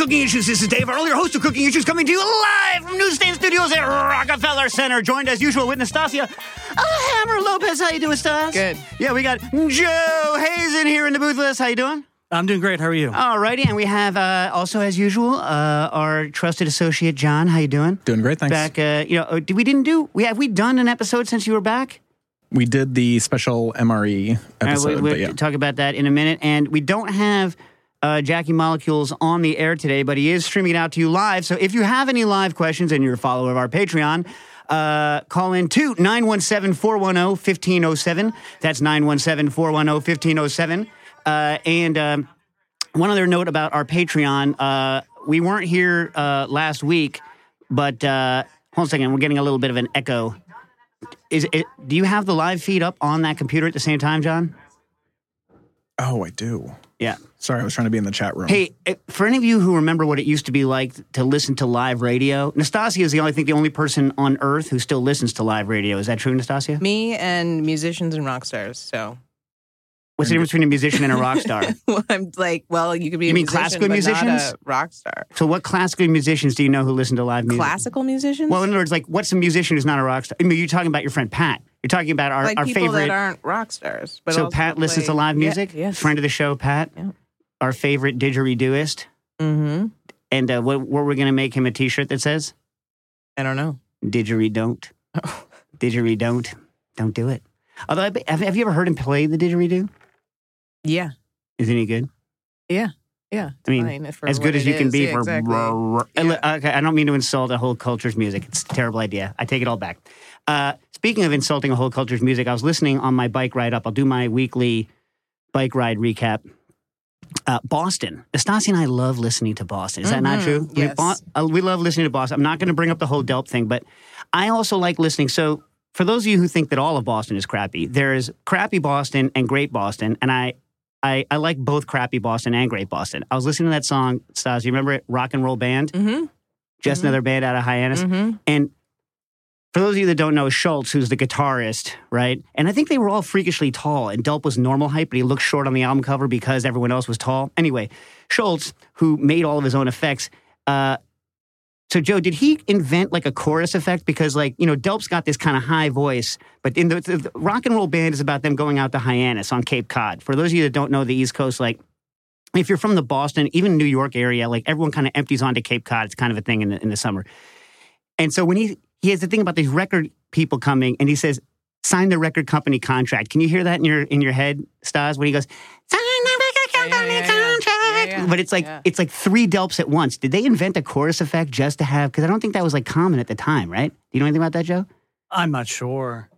Cooking Issues. This is Dave Arnold, your host of Cooking Issues, coming to you live from Newsstand Studios at Rockefeller Center. Joined as usual with Nastasia Hammer Lopez. How you doing, Stas? Good. Yeah, we got Joe Hazen here in the booth with us. How you doing? I'm doing great. How are you? All righty, and we have uh, also, as usual, uh, our trusted associate John. How you doing? Doing great, thanks. Back, uh, you know, uh, did we didn't do? We have we done an episode since you were back? We did the special MRE All right, episode, we, we'll but yeah. talk about that in a minute. And we don't have uh, Jackie Molecules on the air today, but he is streaming it out to you live. So if you have any live questions and you're a follower of our Patreon, uh, call in to 917 410 1507. That's 917 410 1507. Uh, And um, one other note about our Patreon uh, we weren't here uh, last week, but uh, hold on a second, we're getting a little bit of an echo. Is it, do you have the live feed up on that computer at the same time, John? Oh, I do. Yeah. Sorry, I was trying to be in the chat room. Hey, eh, for any of you who remember what it used to be like to listen to live radio, Nastasia is the only, I think, the only person on earth who still listens to live radio. Is that true, Nastasia? Me and musicians and rock stars. So What's the difference between a musician and a rock star? well, I'm like, well, you could be You a mean musician, classical but musicians? not a rock star. so, what classical musicians do you know who listen to live music? Classical musicians? Well, in other words, like, what's a musician who's not a rock star? I mean, you're talking about your friend Pat. You're talking about our, like our people favorite. that aren't rock stars. But so, also Pat listens to play- live Yeah, music. yes. Friend of the show, Pat. Yeah. Our favorite didgeridooist. Mm-hmm. And uh, what, what we're going to make him a t shirt that says, I don't know. Didgeridoo don't. Didgeridoo don't. Don't do it. Although, have, have you ever heard him play the didgeridoo? Yeah. Is any good? Yeah. Yeah. I mean, as good as you can be Yeah, for. exactly. Uh, Yeah. Okay, I don't mean to insult a whole culture's music. It's a terrible idea. I take it all back. Uh, speaking of insulting a whole culture's music, I was listening on my bike ride up. I'll do my weekly bike ride recap. Uh, Boston. Estasi and I love listening to Boston. Is that not Mhm, true? Yes. Bo- uh, we love listening to Boston. I'm not going to bring up the whole Delp thing, but I also like listening. So, for those of you who think that all of Boston is crappy, there's crappy Boston and great Boston, and I, I, I like both crappy Boston and great Boston. I was listening to that song, Stas. You remember it? Rock and Roll Band, Mm-hmm. just Mhm. another band out of Hyannis. Mm-hmm. And for those of you that don't know, Scholz, who's the guitarist, right? And I think they were all freakishly tall, and Delp was normal height, but he looked short on the album cover because everyone else was tall. Anyway, Scholz, who made all of his own effects, uh, so Joe, did he invent like a chorus effect? Because like you know, Delp's got this kind of high voice, but in the, the, the rock and roll band is about them going out to Hyannis on Cape Cod. For those of you that don't know the East Coast, like if you're from the Boston, even New York area, like everyone kind of empties onto Cape Cod. It's kind of a thing in the, in the summer. And so when he he has the thing about these record people coming, and he says, "Sign the record company contract." Can you hear that in your in your head, Stas? When he goes, "Sign the record Yeah, yeah, company yeah, yeah. contract," Yeah, yeah. but it's like Yeah. it's like three delps at once. Did they invent a chorus effect just to have? Because I don't think that was like common at the time, right? Do you know anything about that, Joe? I'm not sure.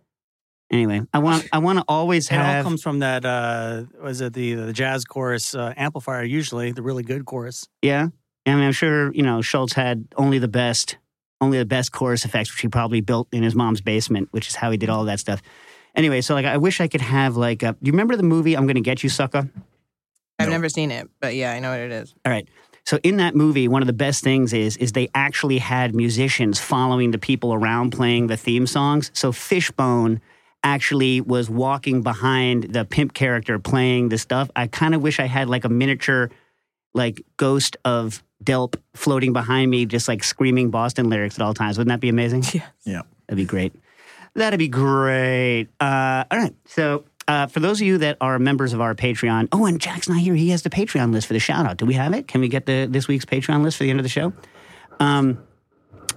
Anyway, I want I want to always It all have. comes from that. Uh, was it the the jazz chorus uh, amplifier? Usually, the really good chorus. Yeah. I mean, I'm sure, you know, Scholz had only the best, only the best chorus effects, which he probably built in his mom's basement, which is how he did all that stuff. Anyway, so like, I wish I could have like, a, do you remember the movie I'm Gonna Get You, Sucker? I've No. never seen it, but yeah, I know what it is. All right. So in that movie, one of the best things is is they actually had musicians following the people around playing the theme songs. So Fishbone actually was walking behind the pimp character playing the stuff. I kind of wish I had like a miniature like ghost of Delp floating behind me just like screaming Boston lyrics at all times. Wouldn't that be amazing? Yeah. Yeah. That'd be great. That'd be great. Uh, all right. So, uh, for those of you that are members of our Patreon, oh, and Jack's not here. He has the Patreon list for the shout out. Do we have it? Can we get the this week's Patreon list for the end of the show? Um,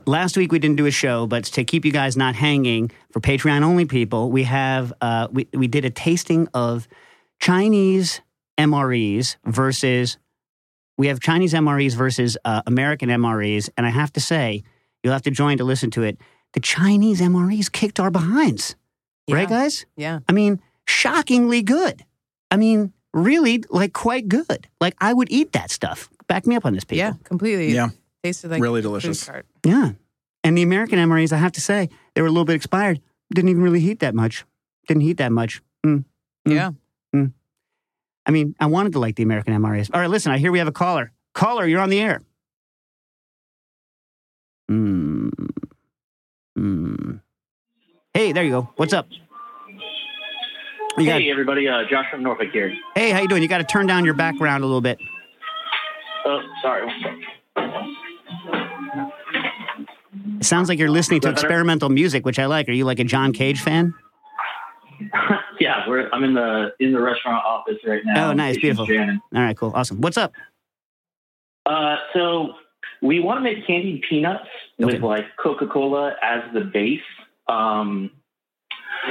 last week we didn't do a show, but to keep you guys not hanging for Patreon only people, we have uh, we we did a tasting of Chinese MREs versus we have Chinese MREs versus uh, American MREs, and I have to say, you'll have to join to listen to it. The Chinese MREs kicked our behinds, right, guys? Yeah. I mean, shockingly good. I mean, really, like quite good. Like I would eat that stuff. Back me up on this, people. Yeah. Completely. Yeah. Tasted like Really delicious. Yeah. And the American MREs, I have to say, they were a little bit expired. Didn't even really heat that much. Didn't heat that much. Mm. Mm. Yeah. I mean, I wanted to like the American MREs. All right, listen, I hear we have a caller. Caller, you're on the air. Mm. Mm. Hey, there you go. What's up? You got- Hey, everybody. Uh, Josh from Norfolk here. hey, how you doing? You got to turn down your background a little bit. Oh, sorry. It sounds like you're listening to experimental music, which I like. Are you like a John Cage fan? yeah, we're, I'm in the in the restaurant office right now. Oh, nice, beautiful. Shannon. All right, cool, awesome. What's up? Uh, so we want to make candied peanuts Okay. with like Coca-Cola as the base. Um,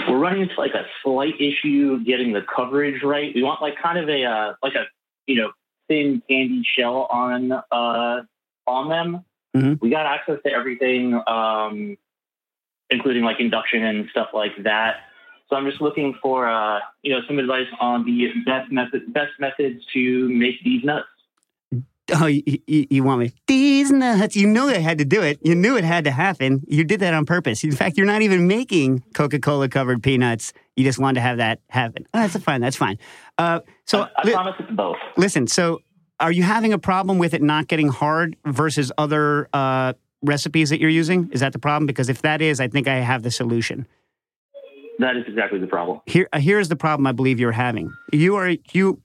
we're running into like a slight issue getting the coverage right. We want like kind of a uh, like a you know thin candy shell on uh, on them. Mhm. We got access to everything, um, including like induction and stuff like that. So I'm just looking for uh, you know some advice on the best method best methods to make these nuts. Oh, you, you, you want me? These nuts. You knew I had to do it. You knew it had to happen. You did that on purpose. In fact, you're not even making Coca Cola covered peanuts. You just wanted to have that happen. Oh, that's fine. That's fine. Uh, so I, I li- promise it's both. listen, so are you having a problem with it not getting hard versus other uh, recipes that you're using? Is that the problem? Because if that is, I think I have the solution. That is exactly the problem. Here, uh, here's the problem I believe you're having. You are you.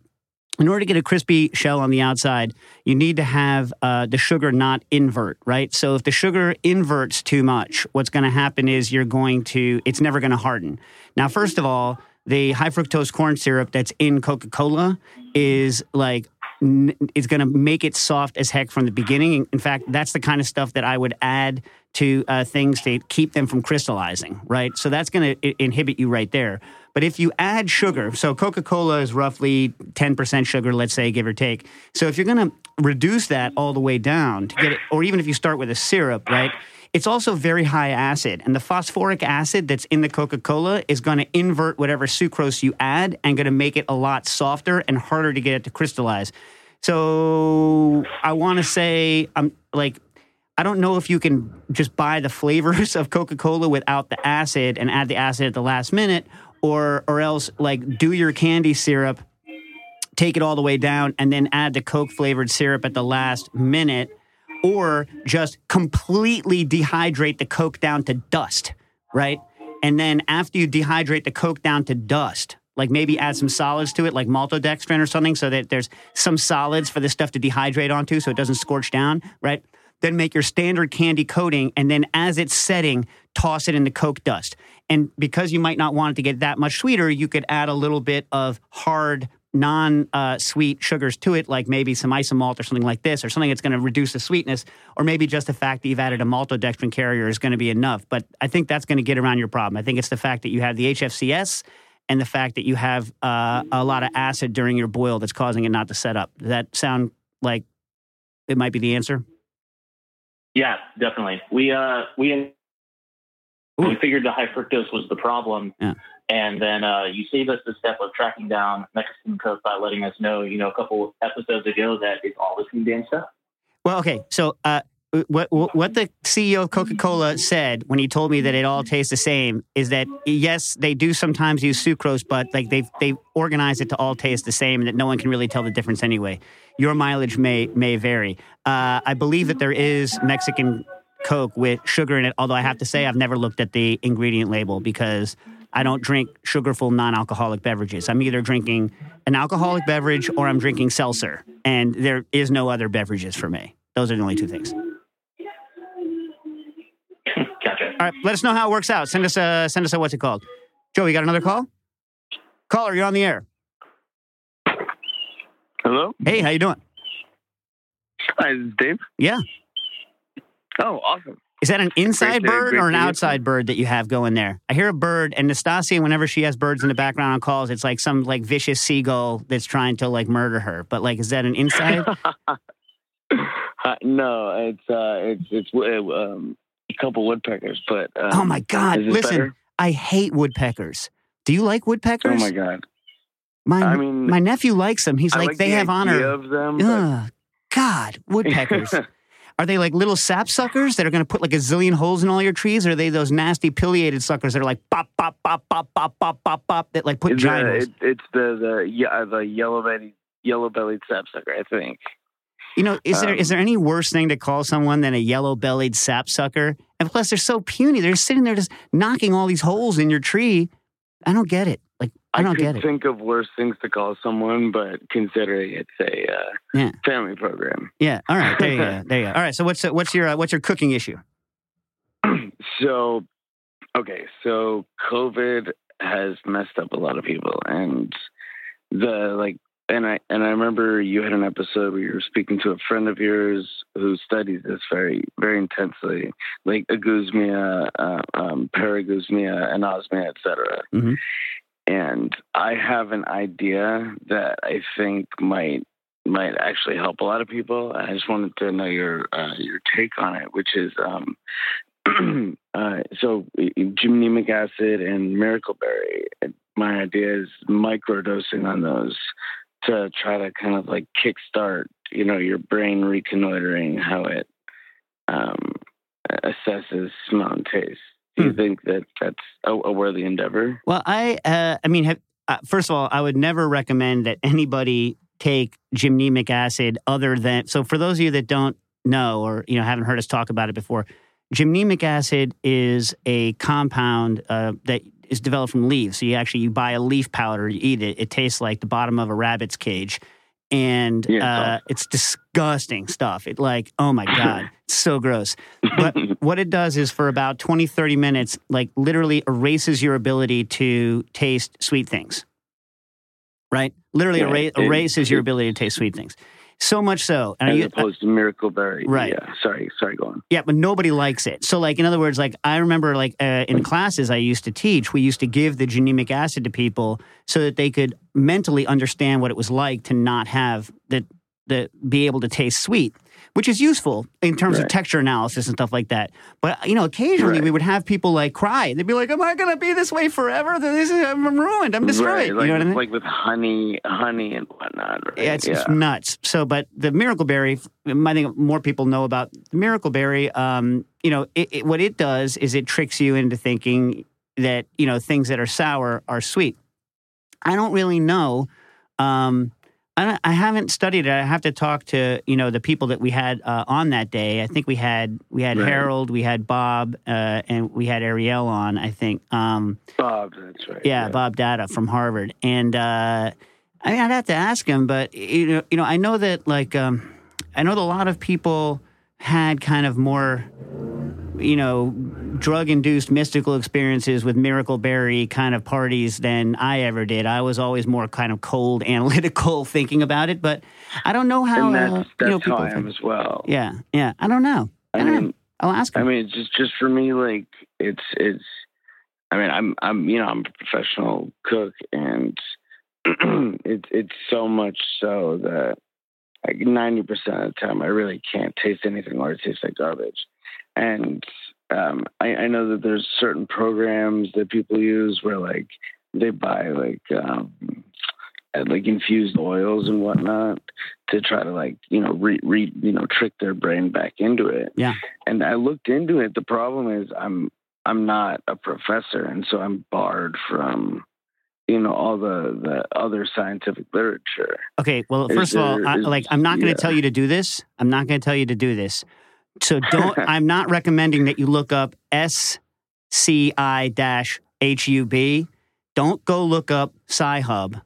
In order to get a crispy shell on the outside, you need to have uh, the sugar not invert, right? So if the sugar inverts too much, what's going to happen is you're going to, it's never going to harden. Now, first of all, the high fructose corn syrup that's in Coca Cola is like, it's going to make it soft as heck from the beginning. In fact, that's the kind of stuff that I would add to uh, things to keep them from crystallizing, right? So that's going to inhibit you right there. But if you add sugar, so Coca Cola is roughly 10% sugar, let's say, give or take. So if you're going to reduce that all the way down to get it, or even if you start with a syrup, right? It's also very high acid. And the phosphoric acid that's in the Coca Cola is going to invert whatever sucrose you add and going to make it a lot softer and harder to get it to crystallize. So I want to say, I'm like, I don't know if you can just buy the flavors of Coca Cola without the acid and add the acid at the last minute, or or else like do your candy syrup, take it all the way down, and then add the Coke flavored syrup at the last minute, or just completely dehydrate the Coke down to dust, right? And then after you dehydrate the Coke down to dust, like maybe add some solids to it, like maltodextrin or something, so that there's some solids for this stuff to dehydrate onto so it doesn't scorch down, right? Then make your standard candy coating, and then as it's setting, toss it in the Coke dust. And because you might not want it to get that much sweeter, you could add a little bit of hard, non uh, sweet sugars to it, like maybe some isomalt or something like this, or something that's going to reduce the sweetness, or maybe just the fact that you've added a maltodextrin carrier is going to be enough. But I think that's going to get around your problem. I think it's the fact that you have the HFCS and the fact that you have uh, a lot of acid during your boil that's causing it not to set up. Does that sound like it might be the answer? Yeah, definitely. We uh we we figured the high fructose was the problem, Yeah. And then uh, you save us the step of tracking down Mexican Coke by letting us know, you know, a couple episodes ago that it's all the same damn stuff. Well, okay. So, uh, what what the CEO of Coca Cola said when he told me that it all tastes the same is that yes, they do sometimes use sucrose, but like they they organize it to all taste the same, and that no one can really tell the difference anyway. Your mileage may may vary. Uh, I believe that there is Mexican Coke with sugar in it. Although I have to say I've never looked at the ingredient label because I don't drink sugarful non-alcoholic beverages. I'm either drinking an alcoholic beverage or I'm drinking seltzer, and there is no other beverages for me. Those are the only two things. gotcha. All right, let us know how it works out. Send us a send us a what's it called? Joe, you got another call? Caller, you're on the air. Hello, Hey, how you doing? hi, this is Dave. Yeah. Oh, awesome. Is that an inside bird or an outside bird that you have going there? I hear a bird, and Nastasia, whenever she has birds in the background on calls, it's like some like vicious seagull that's trying to like murder her. But like, is that an inside? Uh, no, it's uh, it's it's um, a couple woodpeckers, but uh, oh my God! Listen, better? I hate woodpeckers. Do you like woodpeckers? Oh my god! My I mean, my nephew likes them. He's I like, they the have honor. of them. but- God, woodpeckers. Are they like little sap suckers that are going to put like a zillion holes in all your trees? Or are they those nasty pileated suckers that are like pop, pop, pop, pop, pop, pop, pop, pop that like put It's, giant uh, holes? it, it's the the yeah the yellow bellied yellow bellied sapsucker, I think. You know, is there um, is there any worse thing to call someone than a yellow bellied sap sucker? And plus, they're so puny. They're sitting there just knocking all these holes in your tree. I don't get it. I don't get it. think of worse things to call someone, but considering it's a uh, Yeah. family program. Yeah. All right. There you go. There you go. All right. So what's what's your uh, what's your cooking issue? so, okay, so COVID has messed up a lot of people, and the like, and I and I remember you had an episode where you were speaking to a friend of yours who studies this very very intensely, like agusmia, uh, um, paragusmia, anosmia, etc. Mhm. And I have an idea that I think might might actually help a lot of people. I just wanted to know your uh, your take on it, which is um, uh, so gymnemic acid and miracle berry. My idea is microdosing on those to try to kind of like kickstart, you know, your brain reconnoitering how it um, assesses smell and taste. Do you Hmm. think that that's a, a worthy endeavor? Well, I uh, I mean, have, uh, first of all, I would never recommend that anybody take gymnemic acid other than. So, for those of you that don't know or you know haven't heard us talk about it before, gymnemic acid is a compound uh, that is developed from leaves. So you actually you buy a leaf powder, you eat it. It tastes like the bottom of a rabbit's cage, and Yeah, it's uh, it's disgusting stuff. It like oh my god, it's so gross. But what it does is for about 20, 30 minutes, like literally erases your ability to taste sweet things. Right? Literally Yeah, era- it- erases your ability to taste sweet things. So much so. And As u- opposed to miracle berry. Right. Yeah. Sorry. Sorry. Go on. yeah, but nobody likes it. So, like, in other words, like, I remember, like, uh, in classes I used to teach, we used to give the gymnemic acid to people so that they could mentally understand what it was like to not have the, the be able to taste sweet, which is useful in terms of texture analysis and stuff like that. But, you know, occasionally Right. we would have people like cry. They'd be like, Am I going to be this way forever? This is, I'm ruined. I'm destroyed. Right. you know what I mean? like with honey, honey and whatnot. Right? Yeah, it's, it's nuts. So, but the miracle berry, I think more people know about the miracle berry. Um, you know, it, it, what it does is it tricks you into thinking that you know things that are sour are sweet. I don't really know. Um, I, I haven't studied it. I have to talk to you know the people that we had uh, on that day. I think we had we had Right. Harold, we had Bob, uh, and we had Ariel on. I think. Um, Bob. That's right. yeah, Bob Datta from Harvard, and uh, I mean, I'd have to ask him, but you know, you know, I know that like um, I know that a lot of people had kind of more, you know, drug-induced mystical experiences with Miracle Berry kind of parties than I ever did. I was always more kind of cold, analytical thinking about it, but I don't know how And uh, that's, you know that's how people. I am think. as well. Yeah, yeah, I don't know. I I don't know. mean, I'll ask Him. I mean, just just for me, like it's it's. I mean, I'm I'm you know I'm a professional cook, and it's it's so much so that like ninety percent of the time I really can't taste anything or it tastes like garbage. And um, I, I know that there's certain programs that people use where like they buy like um, like infused oils and whatnot to try to like you know re, re you know trick their brain back into it. Yeah. And I looked into it. The problem is I'm I'm not a professor, and so I'm barred from you know all the the other scientific literature. Okay, well, first of all, I, like I'm not going to yeah. tell you to do this. I'm not going to tell you to do this. So don't. I'm not recommending that you look up SCI dash HUB. Don't go look up Sci-Hub.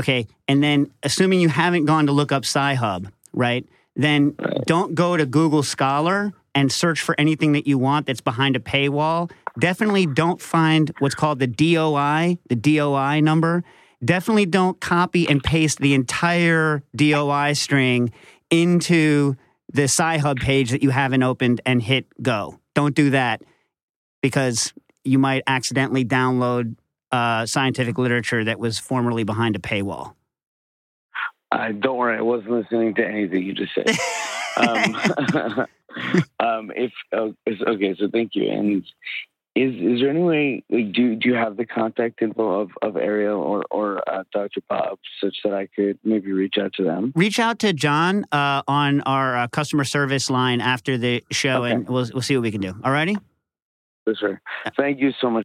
Okay, and then assuming you haven't gone to look up Sci-Hub, right? Then Right. don't go to Google Scholar and search for anything that you want that's behind a paywall. Definitely don't find what's called the DOI, the DOI number. Definitely don't copy and paste the entire DOI string into the Sci-Hub page that you haven't opened and hit go. Don't do that because you might accidentally download uh, scientific literature that was formerly behind a paywall. I don't worry, I wasn't listening to anything you just said. um, um, if oh, okay, so thank you. And is is there any way? Like, do do you have the contact info of, of Ariel or or uh, Dr. Bob, such that I could maybe reach out to them? Reach out to John uh, on our uh, customer service line after the show, Okay. and we'll we'll see what we can do. All righty. Yes, sir. Thank you so much.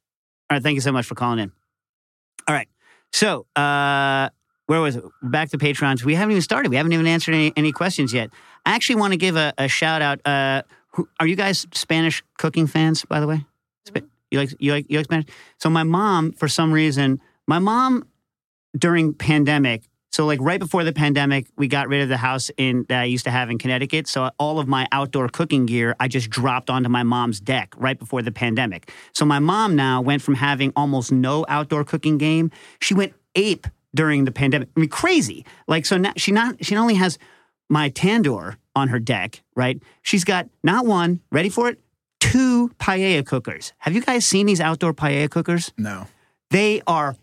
All right. Thank you so much for calling in. All right. So, uh, where was it? Back to Patrons. We haven't even started. We haven't even answered any, any questions yet. I actually want to give a, a shout out. Uh, who, are you guys Spanish cooking fans, by the way? You like you like you like Spanish? So my mom, for some reason, my mom during pandemic. So like right before the pandemic, we got rid of the house in that I used to have in Connecticut. So all of my outdoor cooking gear, I just dropped onto my mom's deck right before the pandemic. So my mom now went from having almost no outdoor cooking game. She went ape during the pandemic. I mean, crazy. Like so now she not she not only has my tandoor on her deck, right? She's got not one, ready for it, two paella cookers. Have you guys seen these outdoor paella cookers? No. They are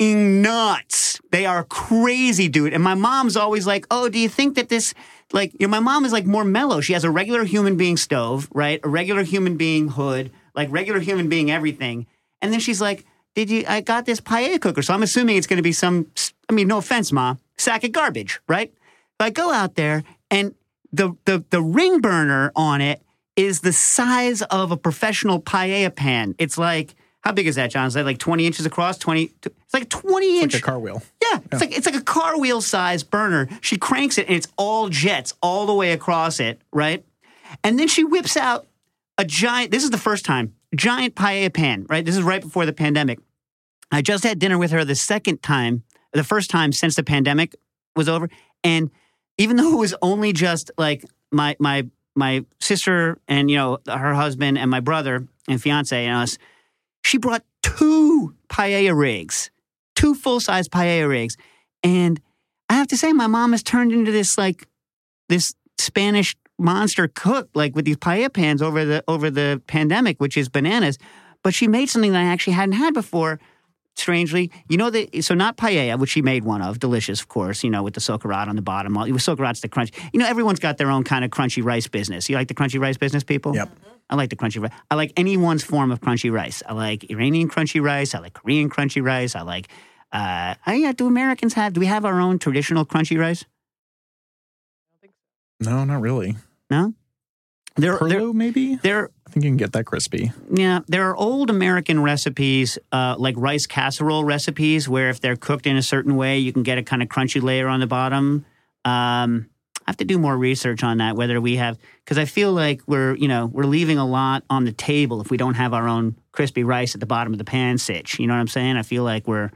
nuts. They are crazy, dude. And my mom's always like, "Oh, do you think that this like you know, my mom is like more mellow. She has a regular human being stove, right? A regular human being hood, like regular human being everything. And then she's like, "Did you I got this paella cooker." So I'm assuming it's going to be some I mean, no offense, ma, sack of garbage, right? But I go out there and the the the ring burner on it is the size of a professional paella pan. It's like how big is that, John? Is that like 20 inches across? 20 It's like 20 inch Like a car wheel. yeah, it's like it's like a car wheel size burner. She cranks it and it's all jets all the way across it, right? And then she whips out a giant. This is the first time giant paella pan, right? This is right before the pandemic. I just had dinner with her the second time, the first time since the pandemic was over, and even though it was only just like my my my sister and you know her husband and my brother and fiance and us, she brought two paella rigs two full size paella rigs. And I have to say, my mom has turned into this like this Spanish monster cook, like with these paella pans over the over the pandemic, which is bananas. But she made something that I actually hadn't had before. Strangely, you know that so not paella, which she made one of, delicious, of course. You know, with the socarrat on the bottom. Well, socarrat's the crunch. You know, everyone's got their own kind of crunchy rice business. You like the crunchy rice business, people? Yep. I like the crunchy rice. I like anyone's form of crunchy rice. I like Iranian crunchy rice. I like Korean crunchy rice. I like. Uh, oh yeah, do Americans have? Do we have our own traditional crunchy rice? No, not really. No. There, there, Perlo, maybe? there. Think you can get that crispy. Yeah, there are old American recipes, uh, like rice casserole recipes, where if they're cooked in a certain way, you can get a kind of crunchy layer on the bottom. Um, I have to do more research on that. Whether we have, because I feel like we're, you know, we're leaving a lot on the table if we don't have our own crispy rice at the bottom of the pan sitch. You know what I'm saying? I feel like we're,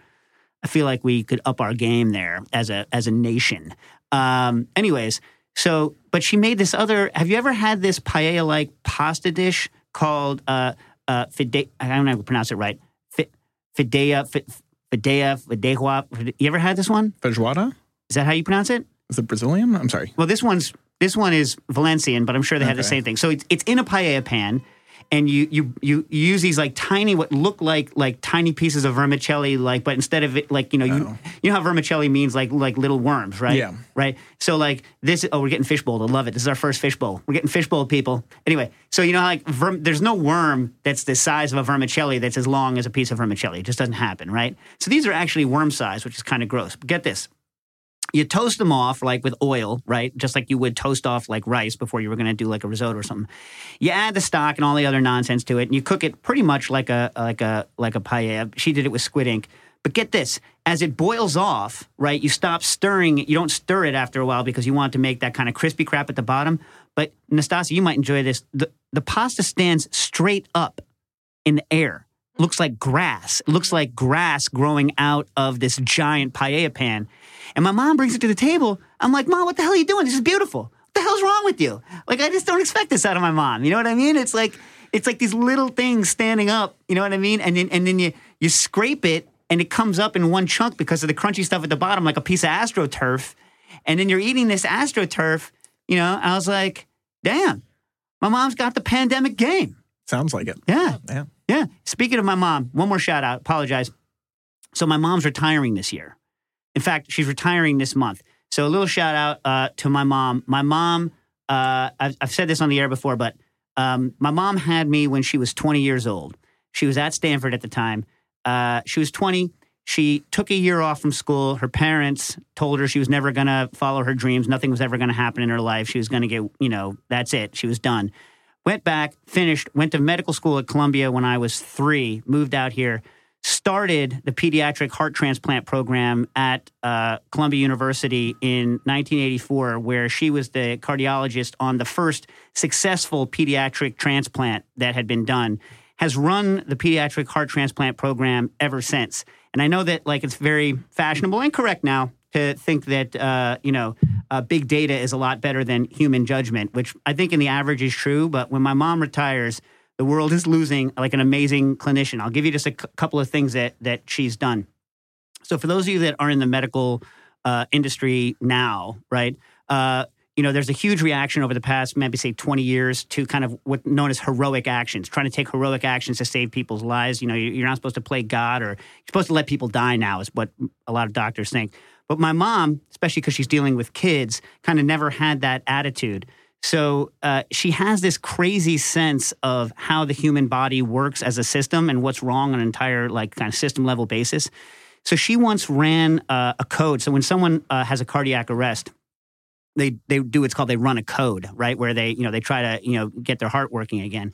I feel like we could up our game there as a as a nation. Um, anyways, so but she made this other. Have you ever had this paella like pasta dish called uh, uh, fide? I don't know how to pronounce it right. Fi- Fidea, fi- fidea, fidehua. You ever had this one? Feijoada? Is that how you pronounce it? Is it Brazilian? I'm sorry. Well, this one's this one is Valencian, but I'm sure they have the same thing. So it's it's in a paella pan, and you you you you use these like tiny what look like like tiny pieces of vermicelli, like but instead of it like you know you Oh. you know how vermicelli means like like little worms, right? Yeah. Right. So like this. Oh, we're getting fishbowl. I love it. This is our first fishbowl. We're getting fishbowl, people. Anyway, so you know how, like verm, there's no worm that's the size of a vermicelli that's as long as a piece of vermicelli. It just doesn't happen, right? So these are actually worm size, which is kind of gross. But get this you toast them off like with oil, right? Just like you would toast off like rice before you were going to do like a risotto or something. You add the stock and all the other nonsense to it, and you cook it pretty much like a like a like a paella. She did it with squid ink. But get this, as it boils off, right? You stop stirring. You don't stir it after a while because you want to make that kind of crispy crap at the bottom. But Nastasia, you might enjoy this. The the pasta stands straight up in the air. Looks like grass. It looks like grass growing out of this giant paella pan. And my mom brings it to the table. I'm like, Mom, what the hell are you doing? This is beautiful. What the hell's wrong with you? Like, I just don't expect this out of my mom. You know what I mean? It's like it's like these little things standing up. You know what I mean? And then and then you you scrape it and it comes up in one chunk because of the crunchy stuff at the bottom, like a piece of astroturf. And then you're eating this astroturf. You know, I was like, damn, my mom's got the pandemic game. Sounds like it. Yeah. Yeah. Yeah. Speaking of my mom, one more shout out. Apologize. So my mom's retiring this year. In fact, she's retiring this month. So a little shout out uh, to my mom. My mom, uh, I've, I've said this on the air before, but um, my mom had me when she was 20 years old. She was at Stanford at the time. Uh, she was 20. She took a year off from school. Her parents told her she was never going to follow her dreams. Nothing was ever going to happen in her life. She was going to get, you know, that's it. She was done. Went back, finished, went to medical school at Columbia when I was three, moved out here, started the pediatric heart transplant program at uh, Columbia University in 1984, where she was the cardiologist on the first successful pediatric transplant that had been done. Has run the pediatric heart transplant program ever since. And I know that like it's very fashionable and correct now to think that uh, you know uh, big data is a lot better than human judgment, which I think in the average is true. But when my mom retires, the world is losing like an amazing clinician. I'll give you just a c- couple of things that that she's done. So for those of you that are in the medical uh, industry now, right? Uh, you know, there's a huge reaction over the past, maybe say 20 years to kind of what known as heroic actions, trying to take heroic actions to save people's lives. You know, you're not supposed to play God or you're supposed to let people die now, is what a lot of doctors think. But my mom, especially because she's dealing with kids, kind of never had that attitude. So uh, she has this crazy sense of how the human body works as a system and what's wrong on an entire like kind of system level basis. So she once ran uh, a code. So when someone uh, has a cardiac arrest, they they do what's called they run a code, right? Where they you know they try to you know get their heart working again.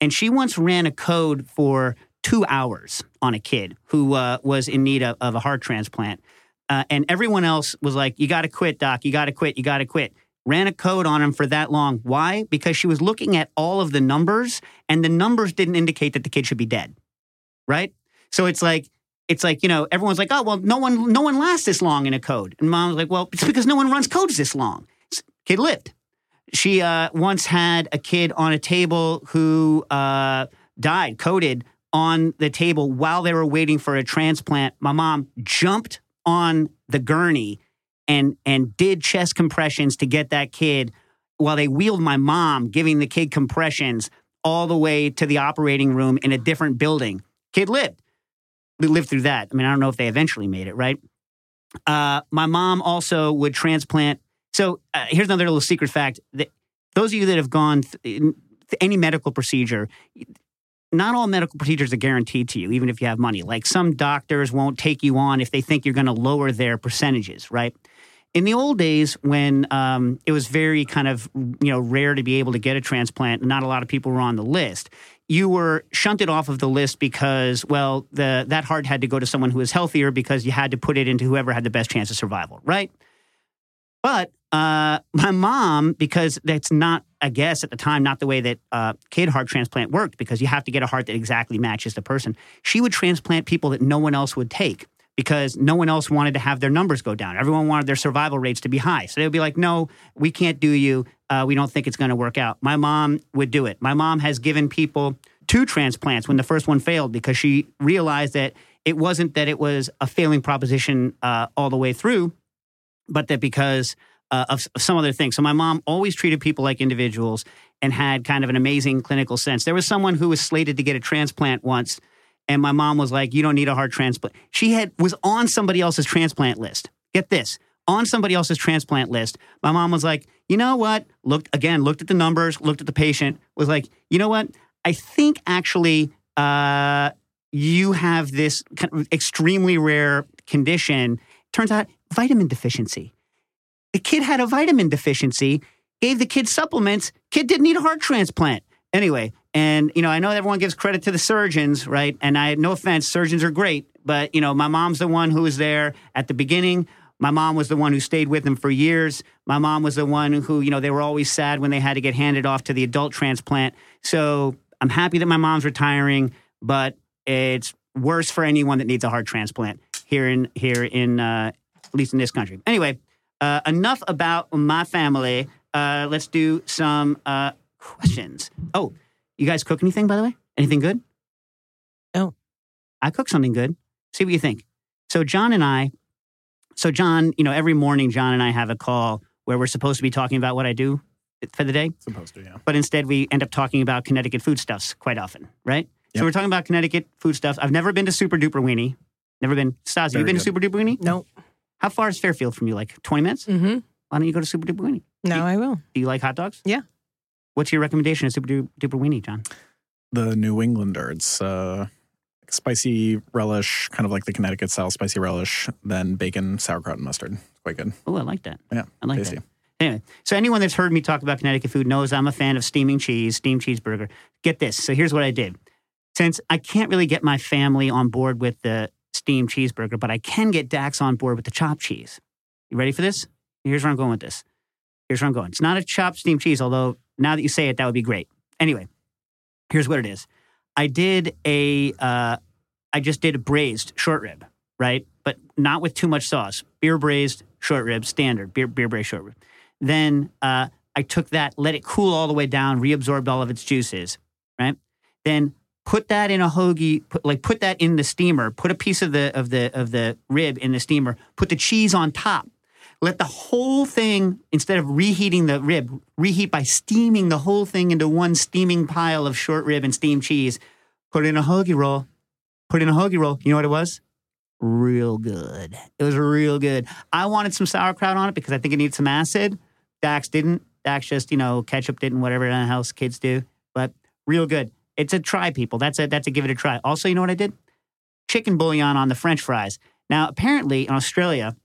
And she once ran a code for two hours on a kid who uh, was in need of, of a heart transplant. Uh, and everyone else was like, "You got to quit, doc. You got to quit. You got to quit." Ran a code on him for that long. Why? Because she was looking at all of the numbers, and the numbers didn't indicate that the kid should be dead. Right? So it's like it's like you know everyone's like oh well no one no one lasts this long in a code and mom's like well it's because no one runs codes this long kid lived she uh, once had a kid on a table who uh, died coded on the table while they were waiting for a transplant my mom jumped on the gurney and and did chest compressions to get that kid while they wheeled my mom giving the kid compressions all the way to the operating room in a different building kid lived we lived through that. I mean, I don't know if they eventually made it, right? Uh, my mom also would transplant. So uh, here's another little secret fact: that those of you that have gone th- any medical procedure, not all medical procedures are guaranteed to you, even if you have money. Like some doctors won't take you on if they think you're going to lower their percentages, right? In the old days, when um, it was very kind of you know rare to be able to get a transplant, not a lot of people were on the list you were shunted off of the list because, well, the, that heart had to go to someone who was healthier because you had to put it into whoever had the best chance of survival, right? But uh, my mom, because that's not, I guess, at the time, not the way that uh, kid heart transplant worked, because you have to get a heart that exactly matches the person. She would transplant people that no one else would take because no one else wanted to have their numbers go down. Everyone wanted their survival rates to be high. So they would be like, no, we can't do you. Uh, we don't think it's going to work out. My mom would do it. My mom has given people two transplants when the first one failed because she realized that it wasn't that it was a failing proposition uh, all the way through, but that because uh, of, of some other things. So my mom always treated people like individuals and had kind of an amazing clinical sense. There was someone who was slated to get a transplant once and my mom was like, "You don't need a heart transplant." She had was on somebody else's transplant list. Get this, on somebody else's transplant list. My mom was like, "You know what?" Looked again, looked at the numbers, looked at the patient, was like, "You know what? I think actually uh, you have this kind of extremely rare condition. Turns out vitamin deficiency. The kid had a vitamin deficiency. Gave the kid supplements. Kid didn't need a heart transplant. Anyway, and, you know, I know everyone gives credit to the surgeons, right? And I, no offense, surgeons are great. But, you know, my mom's the one who was there at the beginning. My mom was the one who stayed with them for years. My mom was the one who, you know, they were always sad when they had to get handed off to the adult transplant. So I'm happy that my mom's retiring, but it's worse for anyone that needs a heart transplant here in, here in, uh, at least in this country. Anyway, uh, enough about my family. Uh, let's do some uh, questions. Oh, you guys cook anything, by the way? Anything good? No. I cook something good. See what you think. So, John and I, so John, you know, every morning, John and I have a call where we're supposed to be talking about what I do for the day. Supposed to, yeah. But instead, we end up talking about Connecticut foodstuffs quite often, right? Yep. So, we're talking about Connecticut foodstuffs. I've never been to Super Duper Weenie. Never been. Stas, you Very been to. Super Duper Weenie? No. How far is Fairfield from you? Like 20 minutes? Mm-hmm. Why don't you go to Super Duper Weenie? Now I will. Do you like hot dogs? Yeah. What's your recommendation of Super Duper Weenie, John? The New Englander. It's uh, spicy relish, kind of like the Connecticut style spicy relish, then bacon, sauerkraut, and mustard. It's quite good. Oh, I like that. Yeah, I like tasty. that. Anyway, so anyone that's heard me talk about Connecticut food knows I'm a fan of steaming cheese, steamed cheeseburger. Get this. So here's what I did. Since I can't really get my family on board with the steamed cheeseburger, but I can get Dax on board with the chopped cheese. You ready for this? Here's where I'm going with this. Here's where I'm going. It's not a chopped steamed cheese, although now that you say it, that would be great. Anyway, here's what it is. I did a, uh, I just did a braised short rib, right? But not with too much sauce. Beer braised short rib, standard beer beer braised short rib. Then uh, I took that, let it cool all the way down, reabsorbed all of its juices, right? Then put that in a hoagie, put, like put that in the steamer. Put a piece of the of the of the rib in the steamer. Put the cheese on top. Let the whole thing, instead of reheating the rib, reheat by steaming the whole thing into one steaming pile of short rib and steamed cheese. Put in a hoagie roll. Put in a hoagie roll. You know what it was? Real good. It was real good. I wanted some sauerkraut on it because I think it needs some acid. Dax didn't. Dax just, you know, ketchup didn't, whatever else kids do. But real good. It's a try, people. That's a that's a give it a try. Also, you know what I did? Chicken bouillon on the French fries. Now, apparently in Australia,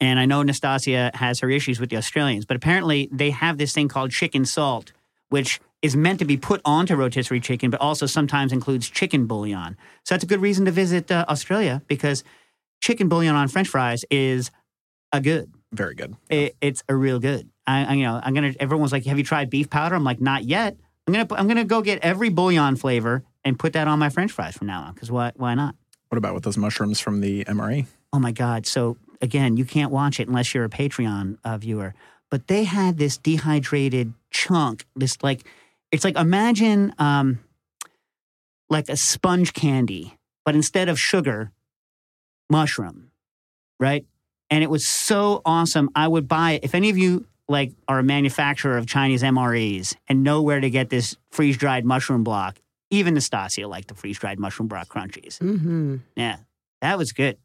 and I know Nastasia has her issues with the Australians, but apparently they have this thing called chicken salt, which is meant to be put onto rotisserie chicken, but also sometimes includes chicken bouillon. So that's a good reason to visit uh, Australia because chicken bouillon on French fries is a good. Very good. It, it's a real good. I, I, you know, I'm gonna. Everyone's like, "Have you tried beef powder?" I'm like, "Not yet." I'm gonna. I'm gonna go get every bouillon flavor and put that on my French fries from now on. Because why? Why not? What about with those mushrooms from the MRE? Oh my God! So again, you can't watch it unless you're a Patreon uh, viewer. But they had this dehydrated chunk. This like, it's like imagine um, like a sponge candy, but instead of sugar, mushroom, right? And it was so awesome. I would buy it. If any of you like are a manufacturer of Chinese MREs and know where to get this freeze dried mushroom block, even Nastasia liked the freeze dried mushroom block crunchies. Mm-hmm. Yeah, that was good.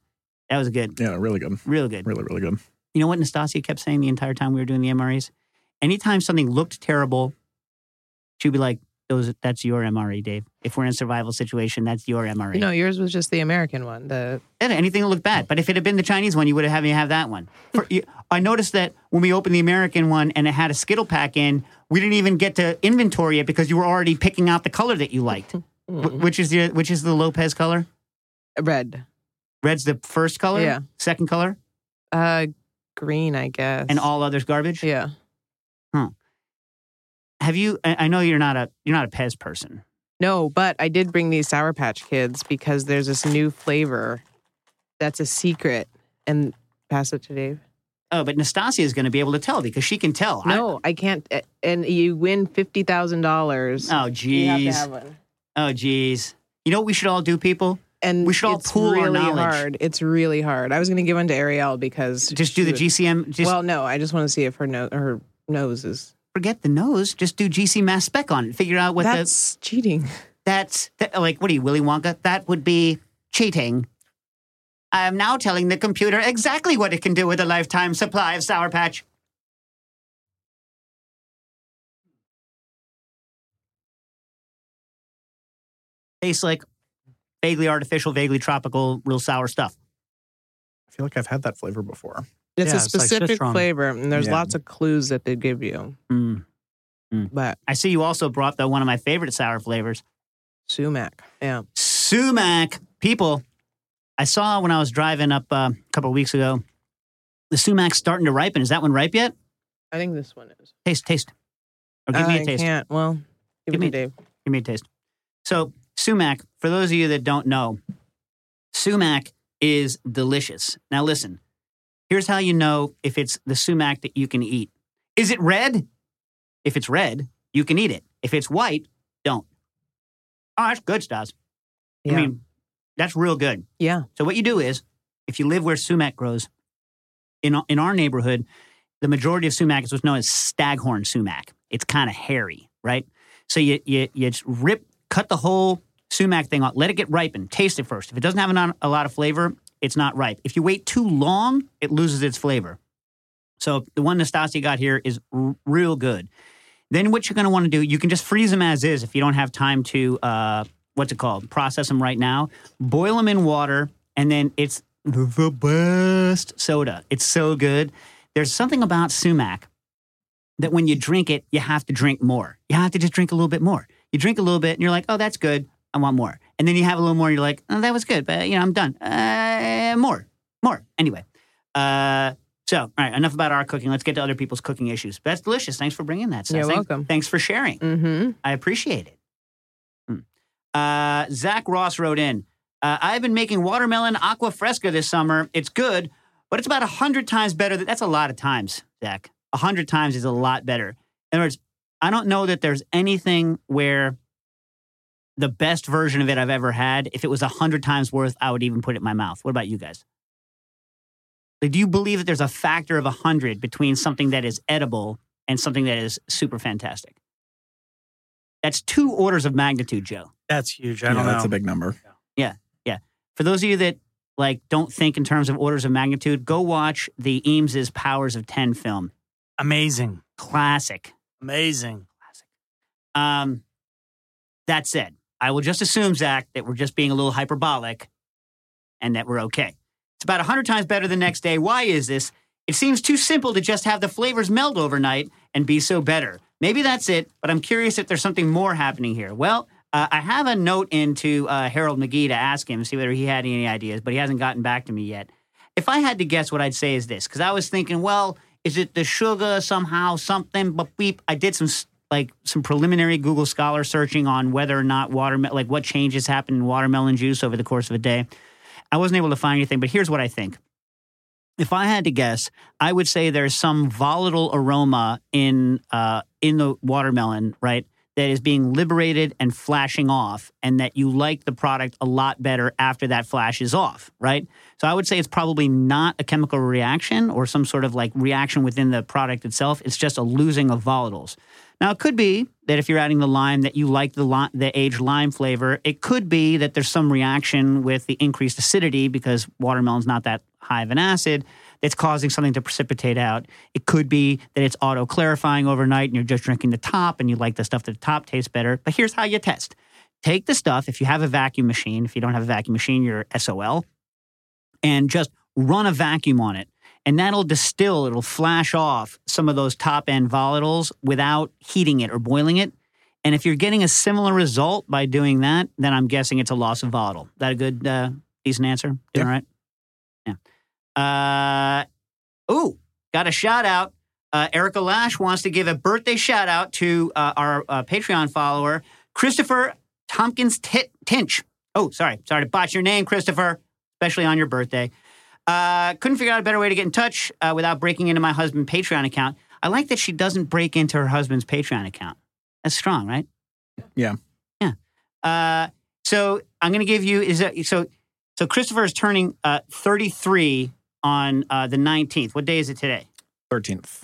That was good. Yeah, really good. Really good. Really, really good. You know what Nastasia kept saying the entire time we were doing the MREs? Anytime something looked terrible, she'd be like, "Those, that's your MRE, Dave. If we're in a survival situation, that's your MRE." No, yours was just the American one. The Yeah, anything that looked bad. But if it had been the Chinese one, you would have had me have that one. For, you, I noticed that when we opened the American one and it had a Skittle pack in, we didn't even get to inventory it because you were already picking out the color that you liked. Mm-hmm. Wh- which is the which is the Lopez color? red, Red's the first color. Yeah. Second color, uh, green, I guess. and all others garbage. Yeah. Have you? I I know you're not a you're not a Pez person. No, but I did bring these Sour Patch Kids because there's this new flavor that's a secret. And pass it to Dave. Oh, but Nastasia is going to be able to tell because she can tell. No, I, can't. uh, And you win fifty thousand dollars. oh, You have to have one. Oh, geez. You know what we should all do, people? And We should all pool our really knowledge. hard. It's really hard. I was going to give one to Ariel because Just do the GCM. Just well, no, I just want to see if her nose her nose is. forget the nose. Just do GC mass spec on it. Figure out what the that's cheating. that's that, like. What are you, Willy Wonka? That would be cheating. I am now telling the computer exactly what it can do with a lifetime supply of Sour Patch. Tastes like vaguely artificial, vaguely tropical, real sour stuff. I feel like I've had that flavor before. It's Yeah, a it's like specific flavor, and there's Yeah. lots of clues that they give you. Mm. But I see you also brought the one of my favorite sour flavors. sumac, yeah, sumac. People, I saw when I was driving up uh, a couple of weeks ago. The sumac's starting to ripen. Is that one ripe yet? I think this one is. Taste, taste. Or give me a taste. I can't. Well, give, Give me me- a Dave. Give me a taste. So, sumac, for those of you that don't know, sumac is delicious. Now, listen, here's how you know if it's the sumac that you can eat. Is it red? If it's red, you can eat it. If it's white, don't. Oh, that's good, Stas. Yeah, I mean, that's real good. yeah. So what you do is, if you live where sumac grows, in in our neighborhood, the majority of sumac is what's known as staghorn sumac. It's kind of hairy, right? So you you you just rip, cut the whole sumac thing off, let it get ripened, taste it first. If it doesn't have a lot of flavor, it's not ripe. If you wait too long, it loses its flavor. So the one Nastasia got here is r- real good. Then what you're going to want to do, you can just freeze them as is if you don't have time to, uh, what's it called, process them right now. Boil them in water, and then it's the best soda. It's so good. There's something about sumac that when you drink it, you have to drink more. You have to just drink a little bit more. You drink a little bit, and you're like, oh, that's good. I want more. And then you have a little more, and you're like, oh, that was good, but you know, I'm done. Uh, more, more. Anyway, uh, so all right, enough about our cooking. Let's get to other people's cooking issues. That's delicious. Thanks for bringing that. Seth. You're Thanks- welcome. Thanks for sharing. Mm-hmm. I appreciate it. Hmm. Uh, Zach Ross wrote in Uh, I've been making watermelon agua fresca this summer. It's good, but it's about 100 times better. Than, that's a lot of times, Zach. 100 times is a lot better. In other words, I don't know that there's anything where the best version of it I've ever had, if it was a 100 times worth, I would even put it in my mouth. What about you guys? Like, do you believe that there's a factor of a 100 between something that is edible and something that is super fantastic? That's two orders of magnitude, Joe. That's huge. I yeah, don't know. that's a big number. Yeah. Yeah. For those of you that like don't think in terms of orders of magnitude, go watch the Eames's Powers of 10 film. Amazing. Classic. Amazing. Um, that said, I will just assume, Zach, that we're just being a little hyperbolic and that we're okay. It's about 100 times better the next day. Why is this? It seems too simple to just have the flavors meld overnight and be so better. Maybe that's it, but I'm curious if there's something more happening here. Well, uh, I have a note into uh, Harold McGee to ask him, see whether he had any ideas, but he hasn't gotten back to me yet. If I had to guess, what I'd say is this, because I was thinking, well, is it the sugar somehow, something? But beep, I did some like some preliminary Google Scholar searching on whether or not watermelon, like what changes happen in watermelon juice over the course of a day. I wasn't able to find anything, but here's what I think. If I had to guess, I would say there's some volatile aroma in uh, in the watermelon, right? That is being liberated and flashing off, and that you like the product a lot better after that flashes off, right? So I would say it's probably not a chemical reaction or some sort of like reaction within the product itself. It's just a losing of volatiles. Now it could be that if you're adding the lime that you like the li- the aged lime flavor. It could be that there's some reaction with the increased acidity because watermelon's not that high of an acid that's causing something to precipitate out. It could be that it's auto clarifying overnight and you're just drinking the top and you like the stuff at the top tastes better. But here's how you test. Take the stuff, if you have a vacuum machine, if you don't have a vacuum machine, you're SOL, and just run a vacuum on it. And that'll distill, it'll flash off some of those top end volatiles without heating it or boiling it. And if you're getting a similar result by doing that, then I'm guessing it's a loss of volatile. That a good, uh, decent answer? Doing Yeah. all right? Yeah. Uh, ooh, got a shout out. Uh, Erica Lash wants to give a birthday shout out to uh, our uh, Patreon follower, Christopher Tompkins Tinch. Oh, sorry. Sorry to botch your name, Christopher, especially on your birthday. Uh, couldn't figure out a better way to get in touch uh, without breaking into my husband's Patreon account. I like that she doesn't break into her husband's Patreon account. That's strong, right? Yeah. Yeah. Uh, so I'm going to give you is that, so so Christopher is turning uh, 33 on uh, the 19th. What day is it today? 13th.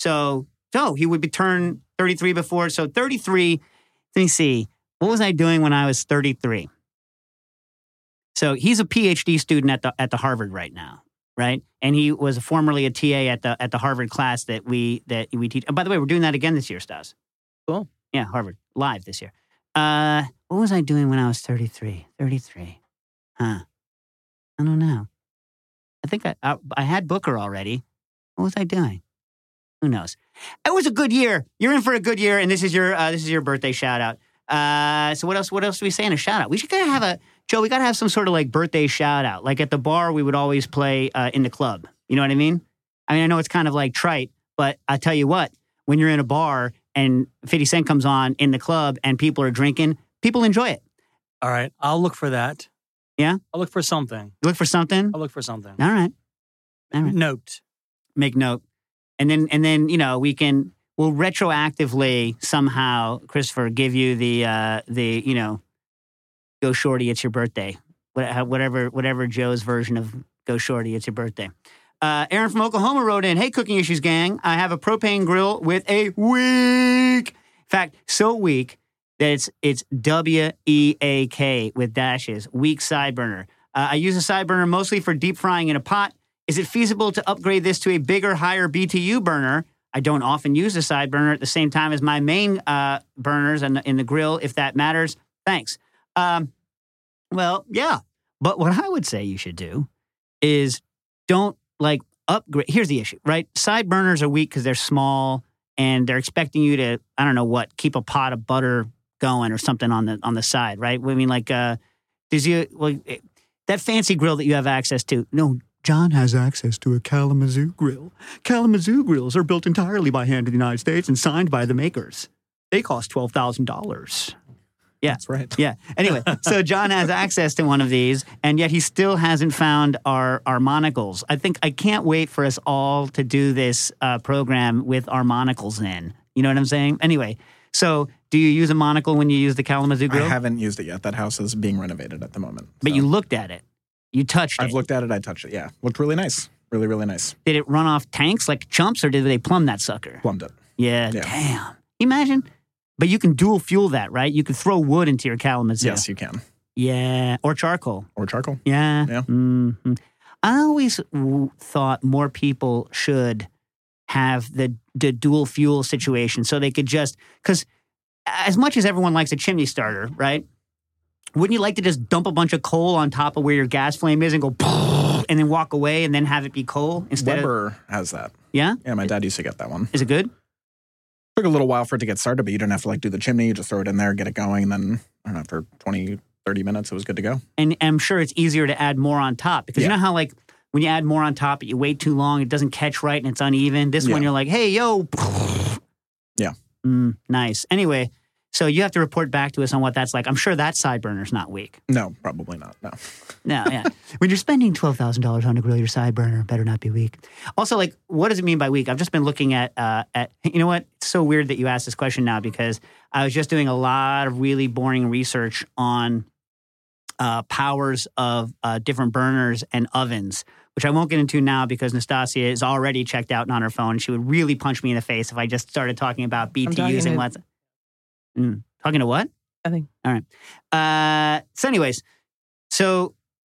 So so he would be turned 33 before. So 33. Let me see. What was I doing when I was 33? So he's a PhD student at the at the Harvard right now, right? And he was formerly a TA at the at the Harvard class that we that we teach. And by the way, we're doing that again this year, Stas. Cool. Yeah, Harvard live this year. Uh, what was I doing when I was 33? 33. Huh. I don't know. I think I, I I had Booker already. What was I doing? Who knows? It was a good year. You're in for a good year, and this is your uh, this is your birthday shout out. Uh, so what else? What else do we say in a shout out? We should kind of have a Joe. We gotta have some sort of like birthday shout out. Like at the bar, we would always play uh, in the club. You know what I mean? I mean, I know it's kind of like trite, but I tell you what, when you're in a bar and 50 Cent comes on in the club and people are drinking, people enjoy it. All right. I'll look for that. Yeah? I'll look for something. You look for something. I'll look for something. All right. All right. Note. make note and then and then you know we can we'll retroactively somehow christopher give you the uh the you know go shorty it's your birthday whatever whatever joe's version of go shorty it's your birthday uh, Aaron from Oklahoma wrote in, "Hey, cooking issues gang, I have a propane grill with a weak, in fact, so weak that it's it's W E A K with dashes, weak side burner. Uh, I use a side burner mostly for deep frying in a pot. Is it feasible to upgrade this to a bigger, higher BTU burner? I don't often use a side burner at the same time as my main uh, burners in the, in the grill, if that matters. Thanks. Um, well, yeah. But what I would say you should do is don't like upgrade. Here's the issue, right? Side burners are weak because they're small and they're expecting you to, I don't know what, keep a pot of butter going or something on the on the side, right? I mean, like, uh, does you well eh, that fancy grill that you have access to? No, John has access to a Kalamazoo grill. Kalamazoo grills are built entirely by hand in the United States and signed by the makers. They cost twelve thousand dollars. Yeah. That's right. Yeah. Anyway, so John has access to one of these, and yet he still hasn't found our our monocles. I think I can't wait for us all to do this uh, program with our monocles in. You know what I'm saying? Anyway, so do you use a monocle when you use the Kalamazoo I haven't used it yet. That house is being renovated at the moment. but you looked at it. You touched it. I've looked at it. I touched it. Yeah, looked really nice. Really, really nice. Did it run off tanks like chumps, or did they plumb that sucker? Plumbed it. Yeah. Yeah. Damn. Imagine. But you can dual fuel that, right? You can throw wood into your Kalamazoo. Yes, you can. Yeah. Or charcoal. Or charcoal. Yeah. Yeah. hmm I always w- thought more people should have the the dual fuel situation so they could just because as much as everyone likes a chimney starter, right? Wouldn't you like to just dump a bunch of coal on top of where your gas flame is and go and then walk away and then have it be coal instead of Weber has that. yeah? Yeah, my dad used to get that one. Is it good? Took a little while for it to get started, but you didn't have to like do the chimney. You just throw it in there, get it going, and then I don't know, after 20, 30 minutes, it was good to go. and I'm sure it's easier to add more on top because you know how like when you add more on top, you wait too long, it doesn't catch right and it's uneven. This one, you're like, hey, yo. Yeah. Mm, nice. Anyway, so you have to report back to us on what that's like. I'm sure that side burner's not weak. No, probably not. No. No, yeah. when you're spending twelve thousand dollars on a grill, your side burner better not be weak. Also, like, what does it mean by weak? I've just been looking at uh, at you know what? It's so weird that you asked this question now because I was just doing a lot of really boring research on uh, powers of uh, different burners and ovens, which I won't get into now because Nastasia is already checked out and on her phone. She would really punch me in the face if I just started talking about BTUs and to- what's. Mm, talking to what? Nothing. All right. Uh, so, anyways, so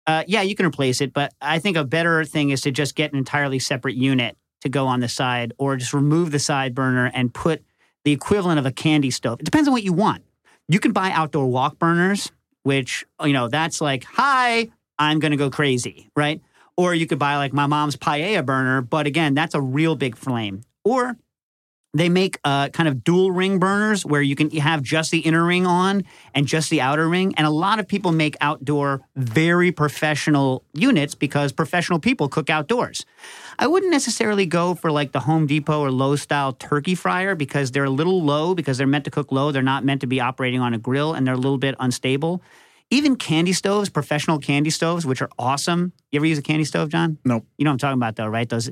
uh, yeah, you can replace it, but I think a better thing is to just get an entirely separate unit to go on the side, or just remove the side burner and put the equivalent of a candy stove. It depends on what you want. You can buy outdoor wok burners, which you know that's like, hi, I'm going to go crazy, right? Or you could buy like my mom's paella burner, but again, that's a real big flame. Or they make uh, kind of dual ring burners where you can have just the inner ring on and just the outer ring. And a lot of people make outdoor very professional units because professional people cook outdoors. I wouldn't necessarily go for like the Home Depot or Lowe's style turkey fryer because they're a little low because they're meant to cook low. They're not meant to be operating on a grill and they're a little bit unstable. Even candy stoves, professional candy stoves, which are awesome. You ever use a candy stove, John? Nope. You know what I'm talking about, though, right? Those.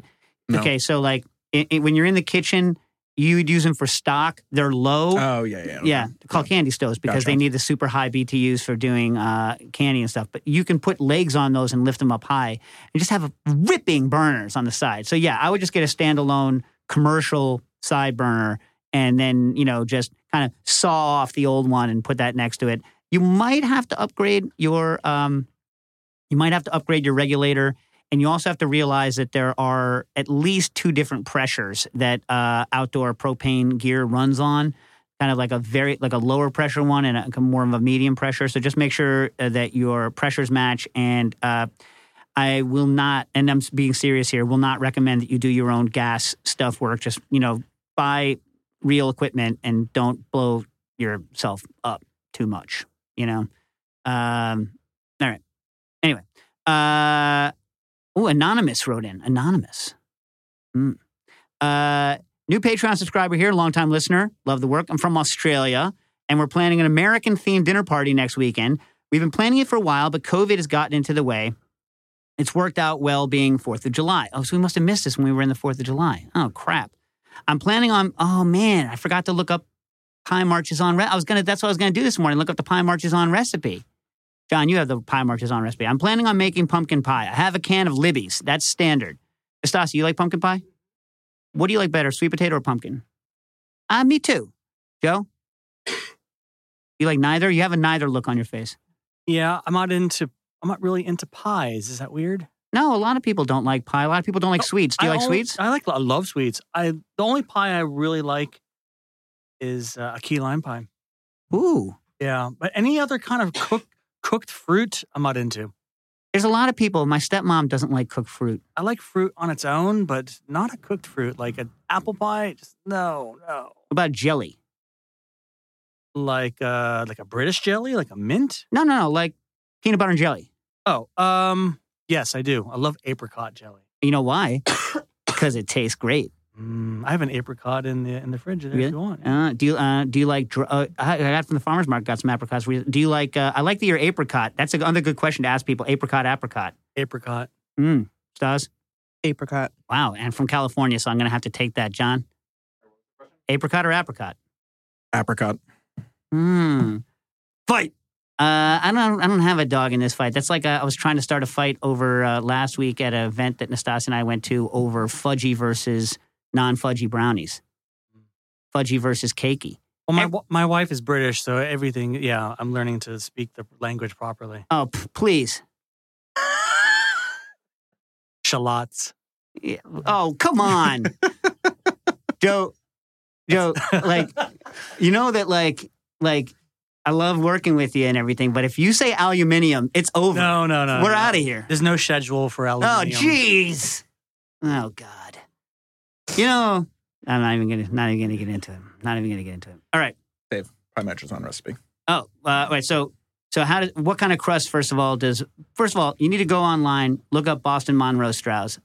No. Okay, so like i i when you're in the kitchen, you would use them for stock. They're low. Oh, yeah, yeah. okay. Yeah, called candy stoves because Gotcha. they need the super high BTUs for doing uh, candy and stuff. But you can put legs on those and lift them up high and just have ripping burners on the side. So yeah, I would just get a standalone commercial side burner and then you know just kind of saw off the old one and put that next to it. You might have to upgrade your um, you might have to upgrade your regulator. And you also have to realize that there are at least two different pressures that uh, outdoor propane gear runs on kind of like a very like a lower pressure one and a more of a medium pressure. So just make sure uh, that your pressures match. And uh, I will not, and I'm being serious here, will not recommend that you do your own gas stuff work. Just you know, buy real equipment and don't blow yourself up too much. You know. Um, all right. Anyway. Uh, oh, anonymous wrote in. Anonymous. Hmm. Uh, New Patreon subscriber here, longtime listener. Love the work. I'm from Australia, and we're planning an American themed dinner party next weekend. We've been planning it for a while, but COVID has gotten into the way. It's worked out well being 4th of July. Oh, so we must have missed this when we were in the 4th of July. Oh, crap. I'm planning on, oh man, I forgot to look up pie marches on. Re- I was going to, that's what I was going to do this morning, look up the pie marches on recipe. John, you have the pie marches on recipe. I'm planning on making pumpkin pie. I have a can of Libby's. That's standard. Estasi, you like pumpkin pie? What do you like better, sweet potato or pumpkin? Uh, me too. Joe? You like neither? You have a neither look on your face. Yeah, I'm not into. I'm not really into pies. Is that weird? No, a lot of people don't like pie. A lot of people don't like No, sweets. Do you I like only- sweets? I like. I love sweets. I the only pie I really like is uh, a key lime pie. Ooh. Yeah, but any other kind of cooked cooked fruit, I'm not into. There's a lot of people. My stepmom doesn't like cooked fruit. I like fruit on its own, but not a cooked fruit like an apple pie. Just no, no. What about jelly? Like uh, like a British jelly, like a mint. No, no, no. Like peanut butter and jelly. Oh, um, yes, I do. I love apricot jelly. You know why? because it tastes great. Mm, I have an apricot in the in the fridge there Really? if you want. Uh, do you uh, do you like? dr- Uh, I I got from the farmers market. Got some apricots. Do you like? Uh, I like the your apricot. That's another good question to ask people. Apricot, apricot. Apricot. Mm. Stars. Apricot. Wow. And from California, so I'm going to have to take that, John. Apricot or apricot? Apricot. Hmm. Fight. Uh, I don't. I don't have a dog in this fight. That's like uh, I was trying to start a fight over uh, last week at an event that Nastasia and I went to over fudgy versus non-fudgy brownies. Fudgy versus cakey. Well, my my wife is British, so everything. Yeah, I'm learning to speak the language properly. Oh, p- please. Shallots. Yeah. Oh, come on, Joe. Joe, like, you know that, like, like, I love working with you and everything, but if you say aluminium, it's over. No, no, no. We're no. out of here. There's no schedule for oh, aluminium. Oh, jeez. Oh, God. You know, I'm not even gonna, not even gonna get into it. Not even gonna get into it. All right. Dave, Pie on recipe. Oh, uh, wait. So, so how does what kind of crust? First of all, does first of all you need to go online, look up Boston Monroe Strause.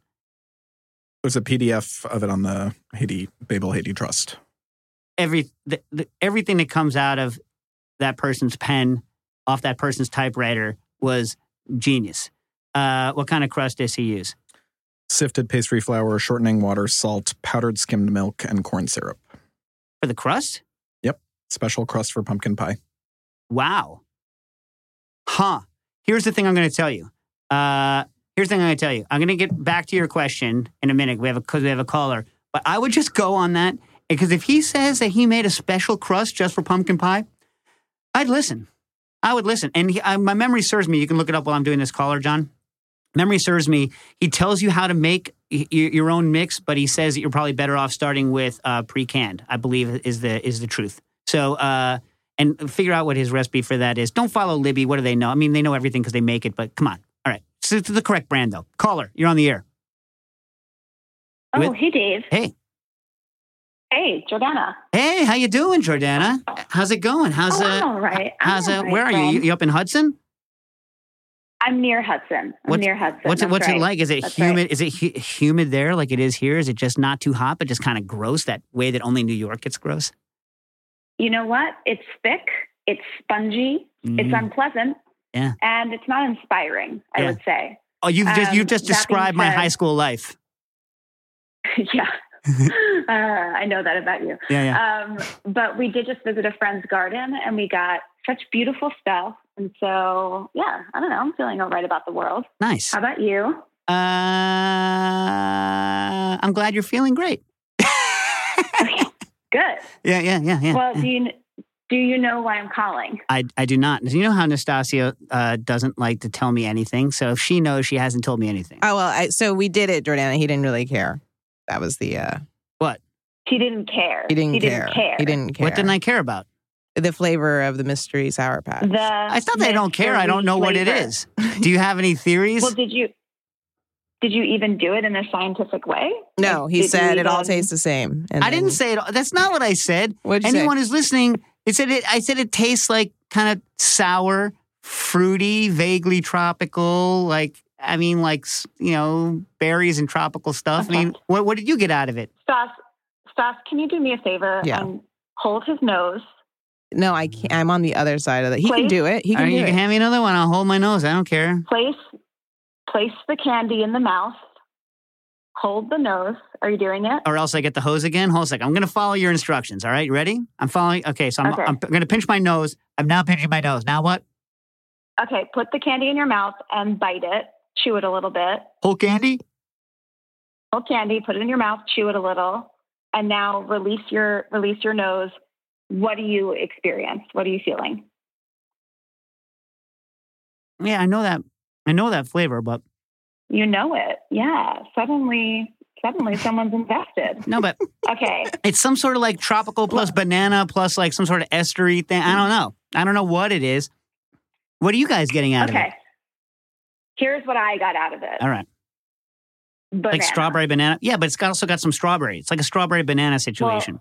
There's a PDF of it on the Hathi Babel HathiTrust. Every the, the, everything that comes out of that person's pen, off that person's typewriter, was genius. Uh, what kind of crust does he use? Sifted pastry flour, shortening water, salt, powdered skimmed milk, and corn syrup. For the crust? Yep. Special crust for pumpkin pie. Wow. Huh. Here's the thing I'm going to tell you. Uh, here's the thing I'm going to tell you. I'm going to get back to your question in a minute. We have a because we have a caller, but I would just go on that because if he says that he made a special crust just for pumpkin pie, I'd listen. I would listen. And he, I, my memory serves me. You can look it up while I'm doing this caller, John. Memory serves me. He tells you how to make your own mix, but he says that you're probably better off starting with uh, pre-canned. I believe is the is the truth. So, uh, and figure out what his recipe for that is. Don't follow Libby. What do they know? I mean, they know everything because they make it. But come on. All right, so it's the correct brand though. Caller, you're on the air. Oh, With- hey, Dave. Hey, Hey, Jordana. hey, how you doing, Jordana? How's it going? How's oh, uh? All right. How's all uh? right, Where are you? You up in Hudson? I'm near Hudson. I'm What's- near Hudson. What's it What's right. it like? Is it That's humid? right. Is it hu- humid there like it is here? Is it just not too hot, but just kind of gross that way that only New York gets gross? You know what? It's thick. It's spongy. It's Mm. unpleasant. Yeah. And it's not inspiring. I Yeah. would say. oh, you've just you've just being described my said- high school life. yeah. uh, I know that about you. Yeah, yeah. Um, but we did just visit a friend's garden and we got such beautiful stuff. And so, yeah, I don't know. I'm feeling all right about the world. nice. How about you? Uh, I'm glad you're feeling great. Good. Yeah, yeah, yeah, yeah. Well, do you do you know why I'm calling? I, I do not. You know how Nastasia uh, doesn't like to tell me anything. So if she knows, she hasn't told me anything. Oh well, I, so we did it, Jordana. He didn't really care. That was the. uh what? He didn't care. He didn't, he care. Didn't care. He didn't care. What didn't I care about? The flavor of the mystery sour patch. The It's not that I don't care. I don't know what it is. Do you have any theories? Well, did you did you even do it in a scientific way? no, he did you said it all tastes the same. And I didn't then- say it. That's not what I said. What'd you say? Anyone who's listening, it said it. I said it tastes like kind of sour, fruity, vaguely tropical. Like I mean, like you know, berries and tropical stuff. I mean, what what did you get out of it? Stas, Stas, can you do me a favor Yeah. and hold his nose? No, I can't. I'm on the other side of that. He can do it. He can right, do you it. can hand me another one. I'll hold my nose. I don't care. Place place the candy in the mouth. Hold the nose. Are you doing it? Or else I get the hose again. Hold a second. I'm going to follow your instructions. All right, you ready? I'm following. Okay, so I'm, Okay. I'm going to pinch my nose. I'm now pinching my nose. Now what? Okay, put the candy in your mouth and bite it. Chew it a little bit. Whole candy? Hold candy, put it in your mouth, chew it a little, and now release your release your nose. What do you experience? What are you feeling? Yeah, I know that. I know that flavor, but You know it. Yeah. Suddenly suddenly someone's invested. no, but Okay. It's some sort of like tropical plus banana plus like some sort of estery thing. I don't know. I don't know what it is. What are you guys getting out of Okay. it? Here's what I got out of it. All right. Banana. Like strawberry banana. Yeah, but it's got also got some strawberry. It's like a strawberry banana situation.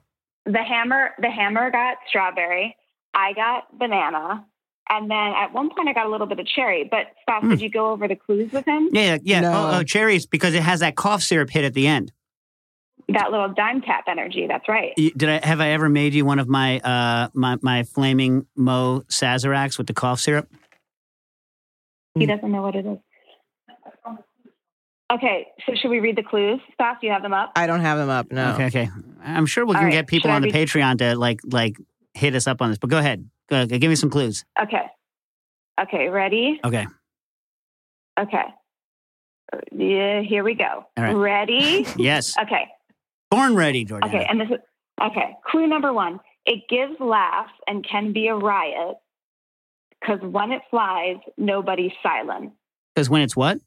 The hammer the hammer got strawberry. I got banana. And then at one point I got a little bit of cherry. But Stas, Hmm. did you go over the clues with him? yeah, yeah. yeah. No. Oh, oh, cherries because it has that cough syrup hit at the end. That little Dimetapp energy. That's right. Did I have I ever made you one of my uh my my flaming Moe Sazeracs with the cough syrup? He doesn't know what it is. Okay, so should we read the clues? Stas, you have them up? I don't have them up. No. Okay, okay. I'm sure we All can right, get people should I on the read- Patreon to like like hit us up on this. But go ahead. Go, go, give me some clues. Okay. Okay, ready? Okay. Okay. Yeah, here we go. All right. Ready? Yes. Okay. Born ready, Jordan. Okay, and this is okay. Clue number one: it gives laughs and can be a riot because when it flies, nobody's silent. Because when it's what?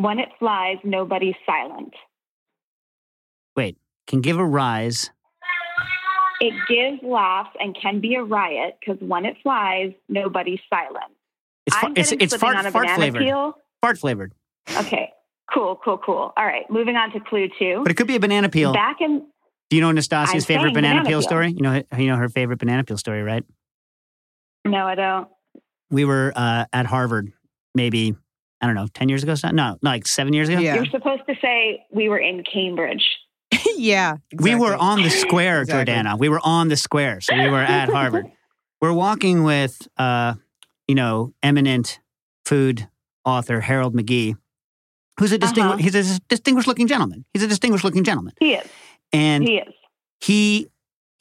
When it flies, nobody's silent. Wait, can give a rise. It gives laughs and can be a riot because when it flies, nobody's silent. It's far, it's it's fart fart flavored. peel. Fart flavored. Okay, cool, cool, cool. All right, moving on to clue two. But it could be a banana peel. Back in Do you know Nastasia's favorite banana, banana peel peel. story? You know you know her favorite banana peel story, right? no, I don't. We were uh, at Harvard, maybe I don't know, ten years ago. No, no, like seven years ago. Yeah. You're supposed to say we were in Cambridge. yeah. We were on the square, Exactly. Jordana. We were on the square, so we were at Harvard. We're walking with, uh, you know, eminent food author Harold McGee, who's a distinguished. Uh-huh. He's a distinguished looking gentleman. He's a distinguished looking gentleman, He is. and He is. he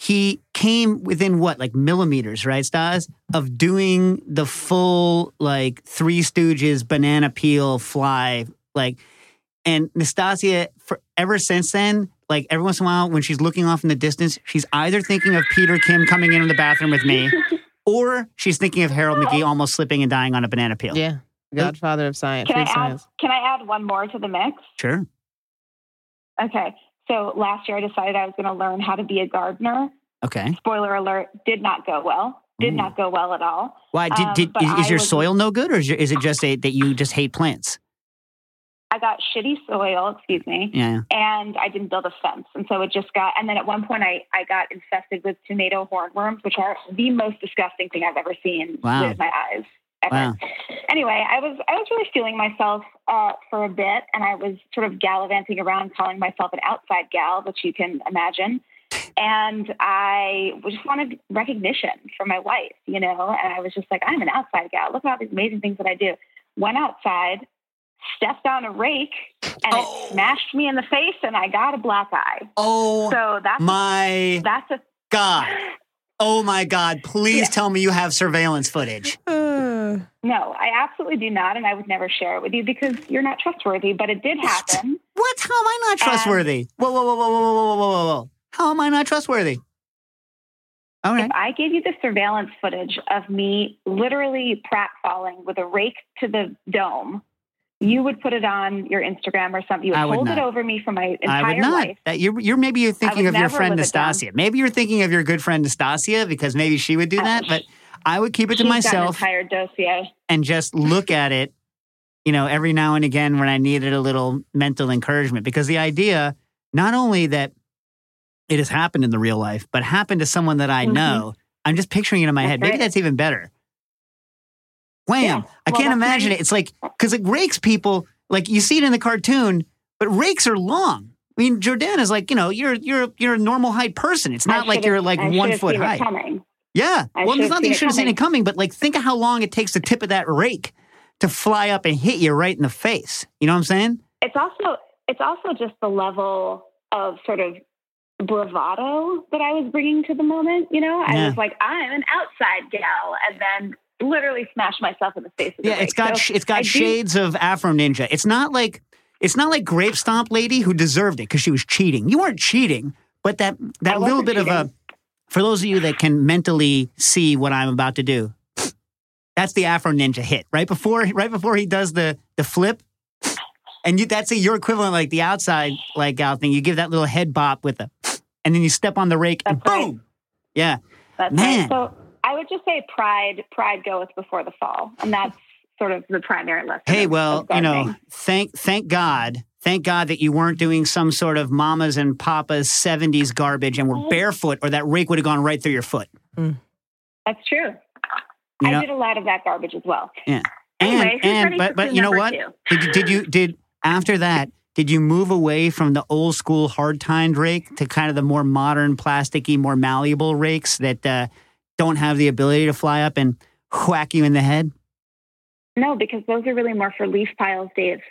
he came within what like millimeters right stas of doing the full like three stooges banana peel fly like and nastasia for ever since then like every once in a while when she's looking off in the distance she's either thinking of peter kim coming in the bathroom with me or she's thinking of harold mcgee almost slipping and dying on a banana peel Yeah. Godfather of science. Can I food add? science. Can I add one more to the mix? sure Okay. So last year I decided I was going to learn how to be a gardener. okay Spoiler alert: did not go well. Did Ooh. not go well at all. why did, Um, did but is, is your was- soil no good or is, your, is it just a, that you just hate plants I got shitty soil. Excuse me. yeah and I didn't build a fence. And so it just got, and then at one point I, I got infested with tomato hornworms, which are the most disgusting thing I've ever seen Wow. with my eyes. Ever. Wow. Anyway, I was I was really feeling myself uh, for a bit, and I was sort of gallivanting around, calling myself an outside gal, which you can imagine. And I just wanted recognition from my wife, you know. And I was just like, I'm an outside gal. Look at all these amazing things that I do. Went outside, stepped on a rake, and Oh. it smashed me in the face, and I got a black eye. oh So that's my that's a God. Oh my God, please yeah. tell me you have surveillance footage. Uh. No, I absolutely do not. And I would never share it with you because you're not trustworthy, but it did happen. What? what? How am I not um, trustworthy? And whoa, whoa, whoa, whoa, whoa, whoa, whoa, whoa. How am I not trustworthy? All right. If I gave you the surveillance footage of me literally pratfalling with a rake to the dome you would put it on your Instagram or something. You would would hold it over me for my I would entire not. life. That you're, you're maybe you're thinking of your friend live it down. Nastasia. Maybe you're thinking of your good friend Nastasia because maybe she would do that. But I would keep it to myself entire dossier. and just look at it, you know, every now and again when I needed a little mental encouragement. Because the idea, not only that it has happened in the real life, but happened to someone that I Mhm. know, I'm just picturing it in my That's head. Maybe right. that's even better. Wham! Yeah. I can't imagine it. It's like, because it rakes people, like you see it in the cartoon, but rakes are long. I mean, Jordan is like, you know, you're you're you're a normal height person. It's not like you're like I one foot high. coming. Yeah. I well, it's not that you should have seen it coming, but like think of how long it takes the tip of that rake to fly up and hit you right in the face. You know what I'm saying? It's also it's also just the level of sort of bravado that I was bringing to the moment. You know, I Yeah. was like, I'm an outside gal, and then literally smashed myself in the face. Yeah, the it's got So it's got I do- shades of Afro Ninja. It's not like it's not like Grape Stomp Lady who deserved it because she was cheating. You weren't cheating, but that that little bit of a for those of you that can mentally see what I'm about to do. That's the Afro Ninja hit right before right before he does the the flip, and you that's a, your equivalent like the outside like gal thing. You give that little head bop with a, and then you step on the rake and right. boom. Yeah, That's Man. right. So I would just say pride, pride goeth before the fall, and that's sort of the primary lesson. Hey, of- well, of you know, thank thank God, thank God that you weren't doing some sort of mamas and papas '70s garbage and were barefoot, or that rake would have gone right through your foot. that's true. You I know, did a lot of that garbage as well. and Anyway, who's and but but you know what? Did you, did you did after that? did you move away from the old school hard tined rake to kind of the more modern, plasticky, more malleable rakes that uh, don't have the ability to fly up and whack you in the head? No, because those are really more for leaf piles, Dave.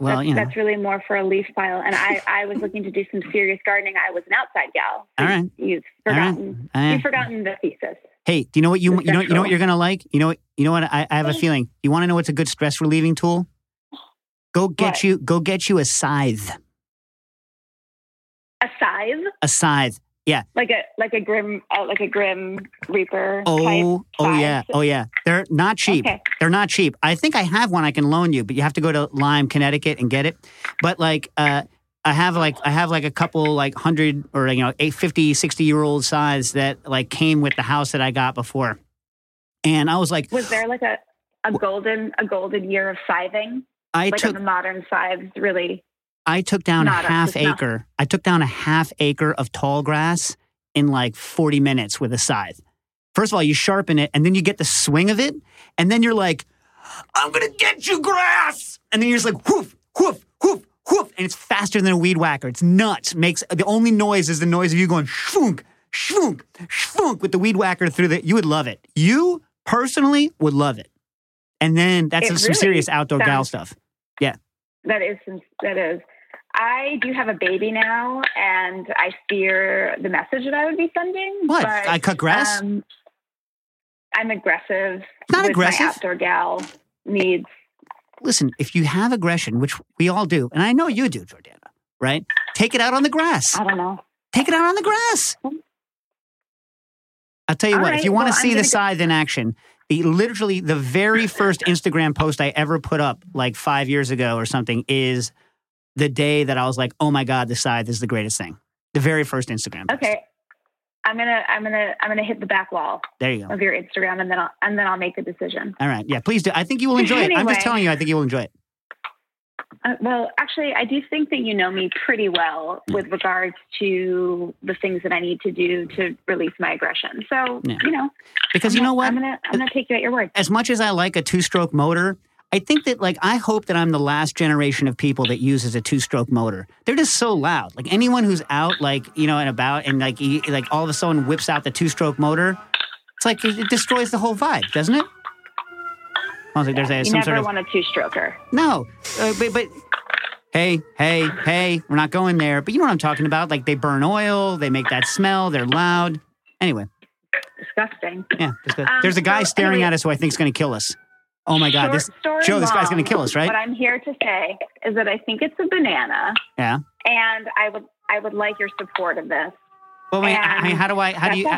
Well, that's, you know. that's really more for a leaf pile. And I, I was looking to do some serious gardening. I was an outside gal. All right. You've All right. forgotten. Uh, You've forgotten the thesis. hey, do you know what you you know you know what you're gonna like? You know what you know what I, I have a feeling. You want to know what's a good stress relieving tool? Go get What? you go get you a scythe. A scythe, A scythe. Like a like a grim uh, like a grim reaper. Oh, type oh scythe. yeah, oh yeah. They're not cheap. Okay. They're not cheap. I think I have one I can loan you, but you have to go to Lyme, Connecticut, and get it. But like, uh, I have like I have like a couple like hundred or you know eight, 50, 60 year old size that like came with the house that I got before, and I was like, Was there like a a golden a golden year of scything? I like took the modern scythes really I took down Not a a- half not- acre. I took down a half acre of tall grass in like 40 minutes with a scythe. First of all, you sharpen it and then you get the swing of it. And then you're like, I'm going to get you grass. And then you're just like, whoof, whoof, whoof, whoof. And it's faster than a weed whacker. It's nuts. Makes the only noise is the noise of you going shfunk, shfunk, shfunk with the weed whacker through the. You would love it. You personally would love it. And then that's It some really serious outdoor gal stuff. Yeah. that is some- that is. I do have a baby now, and I fear the message that I would be sending. What? But, I cut grass? Um, I'm aggressive. Not aggressive. My outdoor gal needs. listen, if you have aggression, which we all do, and I know you do, Jordana, right? Take it out on the grass. I don't know. Take it out on the grass. I'll tell you All what, if you want well, to see the go- scythe in action, the literally the very first Instagram post I ever put up like five years ago or something is the day that I was like, oh my God, the scythe is the greatest thing. The very first Instagram. post. Okay, I'm gonna I'm gonna I'm gonna hit the back wall There you go. of your Instagram, and then I'll and then I'll make a decision. All right. Yeah, please do. I think you will enjoy it. I'm just telling you, I think you will enjoy it. Uh, well, actually, I do think that you know me pretty well with regards to the things that I need to do to release my aggression. So, Yeah. you know, Because I'm you know gonna- what? I'm gonna I'm gonna take you at your word. as much as I like a two stroke motor, I think that like I hope that I'm the last generation of people that uses a two stroke motor. They're just so loud. Like anyone who's out like you know and about and like he, like all of a sudden whips out the two stroke motor, it's like it, it destroys the whole vibe, doesn't it? I was like, there's a, You some never sort of want a two stroker. no, uh, but, but hey, hey, hey, we're not going there. But you know what I'm talking about? Like they burn oil, they make that smell, they're loud. Anyway, Disgusting. yeah, there's a, Um, there's a guy so staring anyway- at us who I think is going to kill us. Oh my god, Short this story Joe, this guy's gonna kill us, right? What I'm here to say is that I think it's a banana, yeah. and I would I would like your support of this. Well, wait, I mean, how do I, how do you,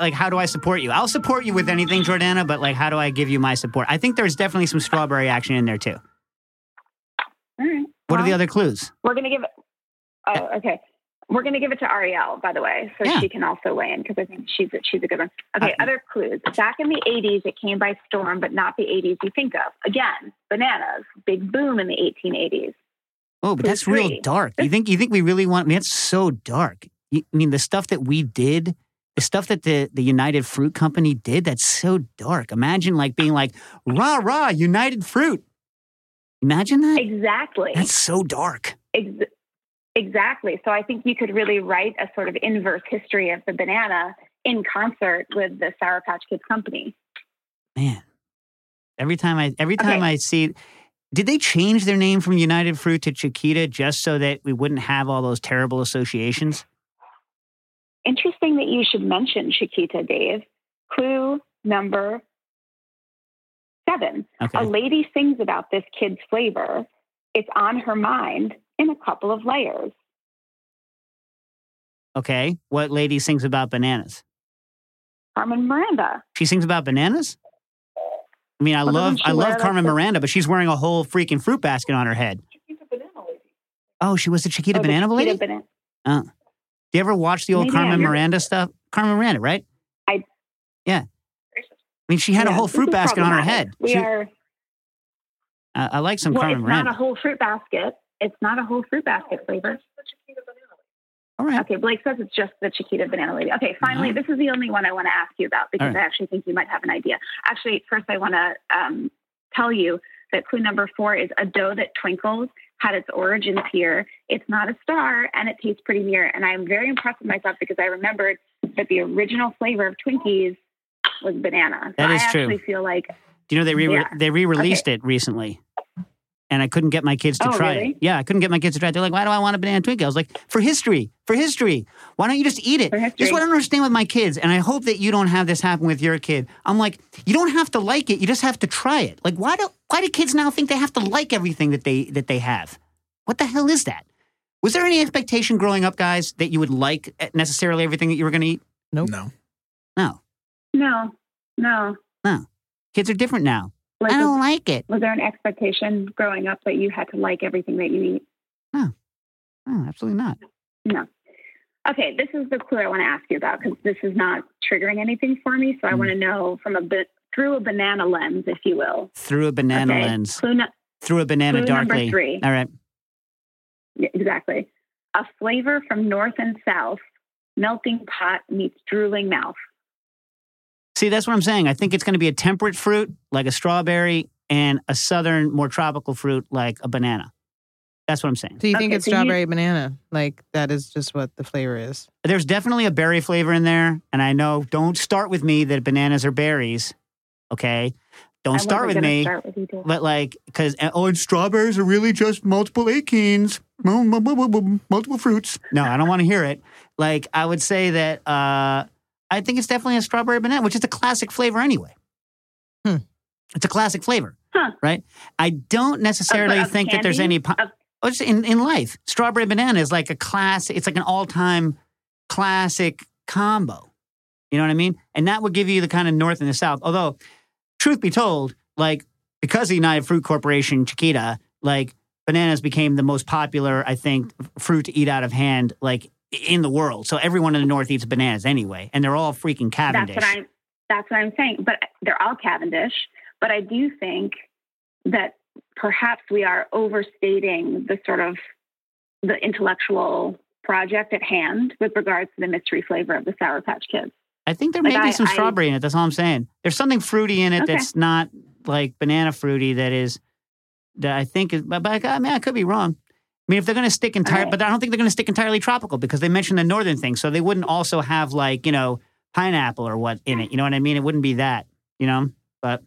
like, how do I support you? I'll support you with anything, Jordana, but like, how do I give you my support? I think there's definitely some strawberry action in there too. All right. What are the other clues? We're gonna give it. Oh, okay. We're gonna give it to Ariel, by the way, so Yeah. she can also weigh in because I think she's a, she's a good one. Okay. Uh, other clues. Back in the '80s, it came by storm, but not the '80s you think of. Again, bananas, big boom in the 1880s. Oh, but clue that's real dark. You think, you think we really want, I mean, that's so dark. You- I mean, the stuff that we did, the stuff that the, the United Fruit Company did, that's so dark. Imagine like being like, rah, rah, United Fruit. Imagine that? Exactly. That's so dark. Ex- exactly. So I think you could really write a sort of inverse history of the banana in concert with the Sour Patch Kids company. Man, every time I every time Okay. I see, did they change their name from United Fruit to Chiquita just so that we wouldn't have all those terrible associations? Interesting that you should mention Chiquita, Dave. Clue number seven. Okay, A lady sings about this kid's flavor. It's on her mind in a couple of layers. okay. What lady sings about bananas? Carmen Miranda. She sings about bananas. I mean, I Well, love I love Carmen? Miranda, but she's wearing a whole freaking fruit basket on her head. Oh, she was the Chiquita Oh, the Banana Chiquita lady. Bana- Uh, do you ever watch the old Maybe Carmen Miranda stuff? Carmen Miranda, right? I- Yeah. I mean, she had a whole fruit basket on her head. We She- are. I I like some Well, Carmen it's Miranda. not a whole fruit basket. It's not a whole fruit basket flavor. All right. Okay, Blake says it's just the Chiquita Banana Lady. Okay, finally, All this is the only one I want to ask you about because All right. I actually think you might have an idea. Actually, first I want to um, tell you that clue number four is a dough that twinkles had its origins here. It's not a star and it tastes pretty near. And I'm very impressed with myself because I remembered that the original flavor of Twinkies was banana. That so is I true. actually feel like Do you know they re- Yeah. they re-released it recently, and I couldn't get my kids to Oh, try really? it. Yeah, I couldn't get my kids to try it. They're like, "Why do I want a banana Twinkie?" I was like, "For history, for history. Why don't you just eat it?" For history. Just what I don't understand with my kids, and I hope that you don't have this happen with your kid. I'm like, you don't have to like it. You just have to try it. Like, why do why do kids now think they have to like everything that they that they have? What the hell is that? Was there any expectation growing up, guys, that you would like eh, necessarily everything that you were going to eat? Nope. No. No. No, no, no. kids are different now. Like, I don't like it. was there an expectation growing up that you had to like everything that you eat? No, absolutely not. No. Okay, this is the clue I want to ask you about because this is not triggering anything for me. So I Mm. want to know from a bit through a banana lens, if you will. Through a banana okay? lens. Clue, nu- Through a banana clue number three. All right. Yeah, exactly. A flavor from north and south. Melting pot meets drooling mouth. See, that's what I'm saying. I think it's going to be a temperate fruit like a strawberry and a southern, more tropical fruit like a banana. That's what I'm saying. Do you think it's so you- strawberry banana? Like that is just what the flavor is. There's definitely a berry flavor in there. And I know, don't start with me that bananas are berries. Okay. Don't I start with me. Start with. But like, because, oh, and strawberries are really just multiple achenes, Mu- mu- mu- mu- mu- multiple fruits. No, I don't want to hear it. Like, I would say that uh, I think it's definitely a strawberry banana, which is a classic flavor anyway. Hmm. It's a classic flavor, Huh. right? I don't necessarily Of- of think that there's any. pi- Of- Oh, it's in, in life, strawberry banana is like a class. It's like an all time classic combo. You know what I mean? And that would give you the kind of north and the south. Although, truth be told, like because of United Fruit Corporation, Chiquita, like bananas became the most popular, I think, fruit to eat out of hand, like in the world. So everyone in the north eats bananas anyway, and they're all freaking Cavendish. That's what I'm. That's what I'm saying. But they're all Cavendish. But I do think that perhaps we are overstating the sort of the intellectual project at hand with regards to the mystery flavor of the Sour Patch Kids. I think there Like, may be some I- strawberry in it. That's all I'm saying. There's something fruity in it Okay. that's not like banana fruity. That is that I think is. But, but I mean, I could be wrong. I mean, if they're going to stick entirely, but I don't think they're going to stick entirely tropical because they mentioned the northern thing, so they wouldn't also have like you know pineapple or what in it. You know what I mean? It wouldn't be that. You know, but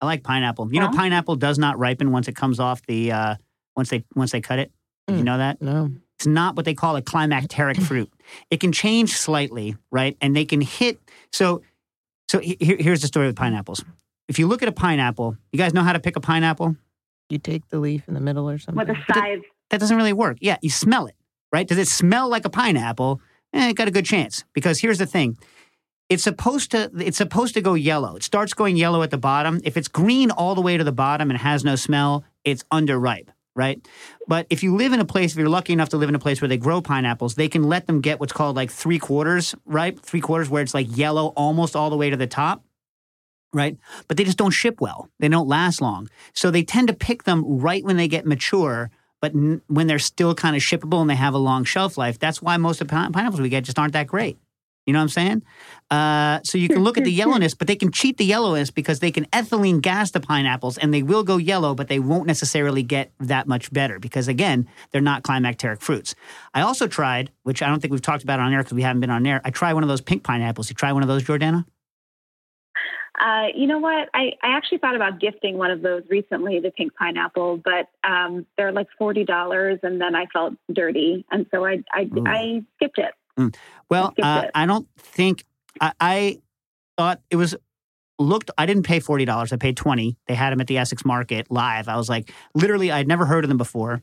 I like pineapple. You know, pineapple does not ripen once it comes off the uh once they once they cut it. Did you Mm. know that? No. It's not what they call a climacteric fruit. It can change slightly, right? And they can hit. So, so here, here's the story with pineapples. If you look at a pineapple, you guys know how to pick a pineapple? You take the leaf in the middle or something. With a scythe. That doesn't really work. Yeah, you smell it, right? Does it smell like a pineapple? Eh, it got a good chance because here's the thing. It's supposed to it's supposed to go yellow. It starts going yellow at the bottom. If it's green all the way to the bottom and has no smell, it's underripe, right? But if you live in a place, if you're lucky enough to live in a place where they grow pineapples, they can let them get what's called like three quarters ripe, three quarters where it's like yellow almost all the way to the top, right? But they just don't ship well. They don't last long. So they tend to pick them right when they get mature, but n- when they're still kind of shippable and they have a long shelf life. That's why most of the pine- pineapples we get just aren't that great. You know what I'm saying? Uh, so you can look at the yellowness, but they can cheat the yellowness because they can ethylene gas the pineapples and they will go yellow, but they won't necessarily get that much better because, again, they're not climacteric fruits. I also tried, which I don't think we've talked about on air because we haven't been on air. I tried one of those pink pineapples. You try one of those, Jordana? Uh, you know what? I, I actually thought about gifting one of those recently, the pink pineapple, but um, they're like forty dollars, and then I felt dirty, and so I I, Ooh. I skipped it. Well, Skip uh, it. I don't think I, I thought it was looked. I didn't pay forty dollars. I paid twenty. They had them at the Essex Market live. I was like, literally, I'd never heard of them before,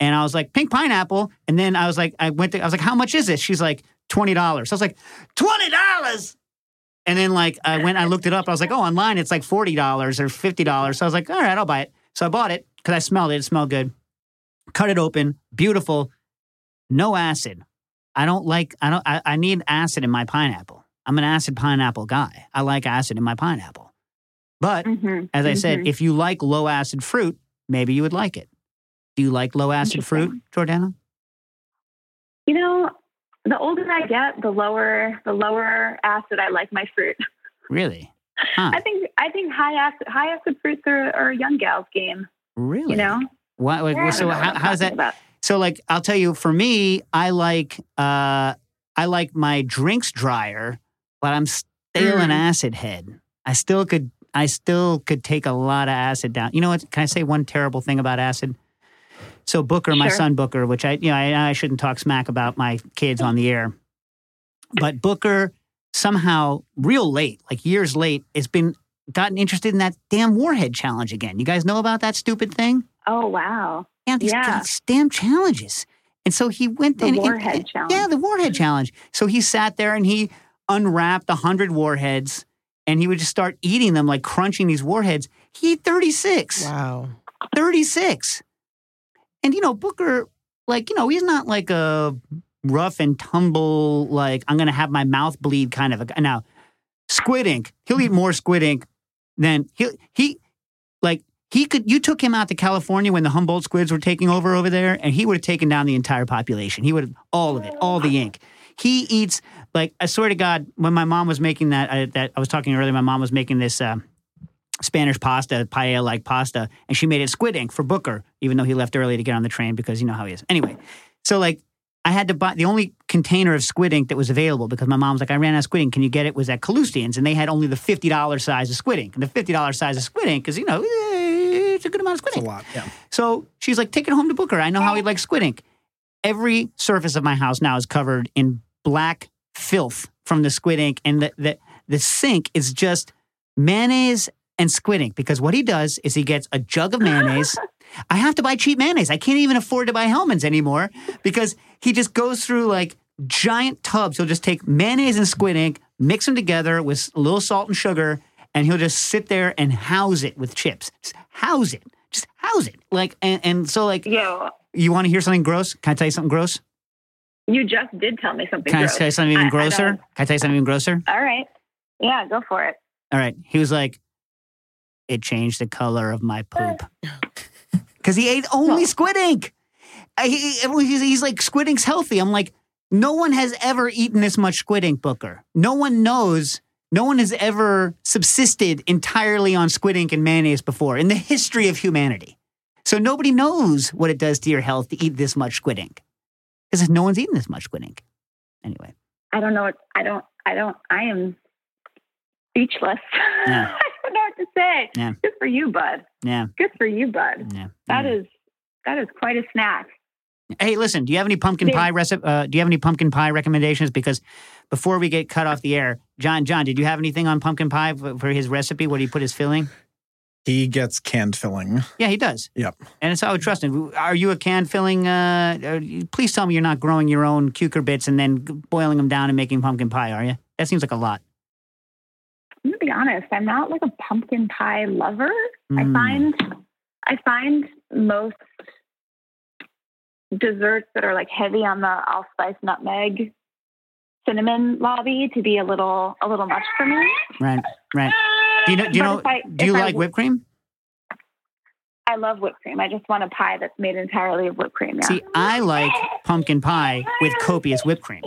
and I was like, pink pineapple. And then I was like, I went. To, I was like, how much is this? She's like, twenty dollars. I was like, twenty dollars. And then like I went, I looked it up. I was like, oh, online it's like forty dollars or fifty dollars. So I was like, all right, I'll buy it. So I bought it because I smelled it. It smelled good. Cut it open, beautiful, no acid. I don't like. I don't. I, I need acid in my pineapple. I'm an acid pineapple guy. I like acid in my pineapple. But Mhm, as I said, mhm. if you like low acid fruit, maybe you would like it. Do you like low acid fruit, Jordana? you know, the older I get, the lower the lower acid I like my fruit. Really? Huh? I think I think high acid high acid fruits are, are a young gal's game. Really? You know, What, like, don't so how, how's that? about. So like I'll tell you, for me, I like uh I like my drinks drier, but I'm still an Mm. acid head. I still could I still could take a lot of acid down. You know what? Can I say one terrible thing about acid? So Booker, my Sure. son Booker, which I you know I, I shouldn't talk smack about my kids on the air, but Booker somehow real late, like years late, has been gotten interested in that damn warhead challenge again. You guys know about that stupid thing? Oh wow, Yeah, these, Yeah. these damn challenges. And so he went the and- warhead challenge. Yeah, the warhead challenge. So he sat there and he unwrapped a hundred warheads, and he would just start eating them, like crunching these warheads. He ate thirty six. Wow. 36. And you know, Booker, like, you know, he's not like a rough and tumble, like, I'm gonna have my mouth bleed kind of a guy. Now, squid ink, he'll eat more squid ink than he he like he could you took him out to California when the Humboldt squids were taking over over there, and he would have taken down the entire population. He would have all of it, all the ink. He eats like I swear to God, when my mom was making that, I, that I was talking earlier, my mom was making this uh, Spanish pasta, paella like pasta, and she made it squid ink for Booker, even though he left early to get on the train because you know how he is. Anyway, so like I had to buy the only container of squid ink that was available because my mom was like, I ran out of squid ink. Can you get it? Was at Kalustyan's, and they had only the fifty dollars size of squid ink. And the fifty dollars size of squid ink, because you know it's a good amount of squid It's a lot. Yeah. So she's like, take it home to Booker. I know how he likes squid ink. Every surface of my house now is covered in black filth from the squid ink, and the the, the sink is just mayonnaise and squid ink. Because what he does is he gets a jug of mayonnaise. I have to buy cheap mayonnaise. I can't even afford to buy Hellmann's anymore because he just goes through like giant tubs. He'll just take mayonnaise and squid ink, mix them together with a little salt and sugar, and he'll just sit there and house it with chips. Just house it. Just house it. Like and, and so like Yo, you want to hear something gross? Can I tell you something gross? you just did tell me something. Can I tell you something even I- I grosser? don't- Can I tell you something even grosser? All right. Yeah, go for it. All right. He was like, it changed the color of my poop. Because he ate only squid ink. I- he- he's, he's like, squid ink's healthy. I'm like, no one has ever eaten this much squid ink, Booker. No one knows. No one has ever subsisted entirely on squid ink and mayonnaise before in the history of humanity. So nobody knows what it does to your health to eat this much squid ink. Because no one's eaten this much squid ink. Anyway. I don't know I don't I don't I am speechless. Yeah. I don't know what to say. Yeah. Good for you, bud. Yeah. Good for you, bud. Yeah. That yeah. is that is quite a snack. Hey, listen, do you have any pumpkin pie recipe? Uh, do you have any pumpkin pie recommendations? Because before we get cut off the air, John, John, did you have anything on pumpkin pie for for his recipe? What do you put his filling? He gets canned filling. Yeah, he does. Yep. And it's how I trust him. Are you a can filling? Uh, uh, please tell me you're not growing your own cucurbits and then boiling them down and making pumpkin pie, are you? That seems like a lot. Gonna be honest, I'm not like a pumpkin pie lover. Mm. I find I find most desserts that are like heavy on the allspice nutmeg cinnamon lobby to be a little a little much for me. Right, right. Do you know? Do you know? I- do you I like whipped cream? I love whipped cream. I just want a pie that's made entirely of whipped cream. Yeah. See, I like pumpkin pie with copious whipped cream.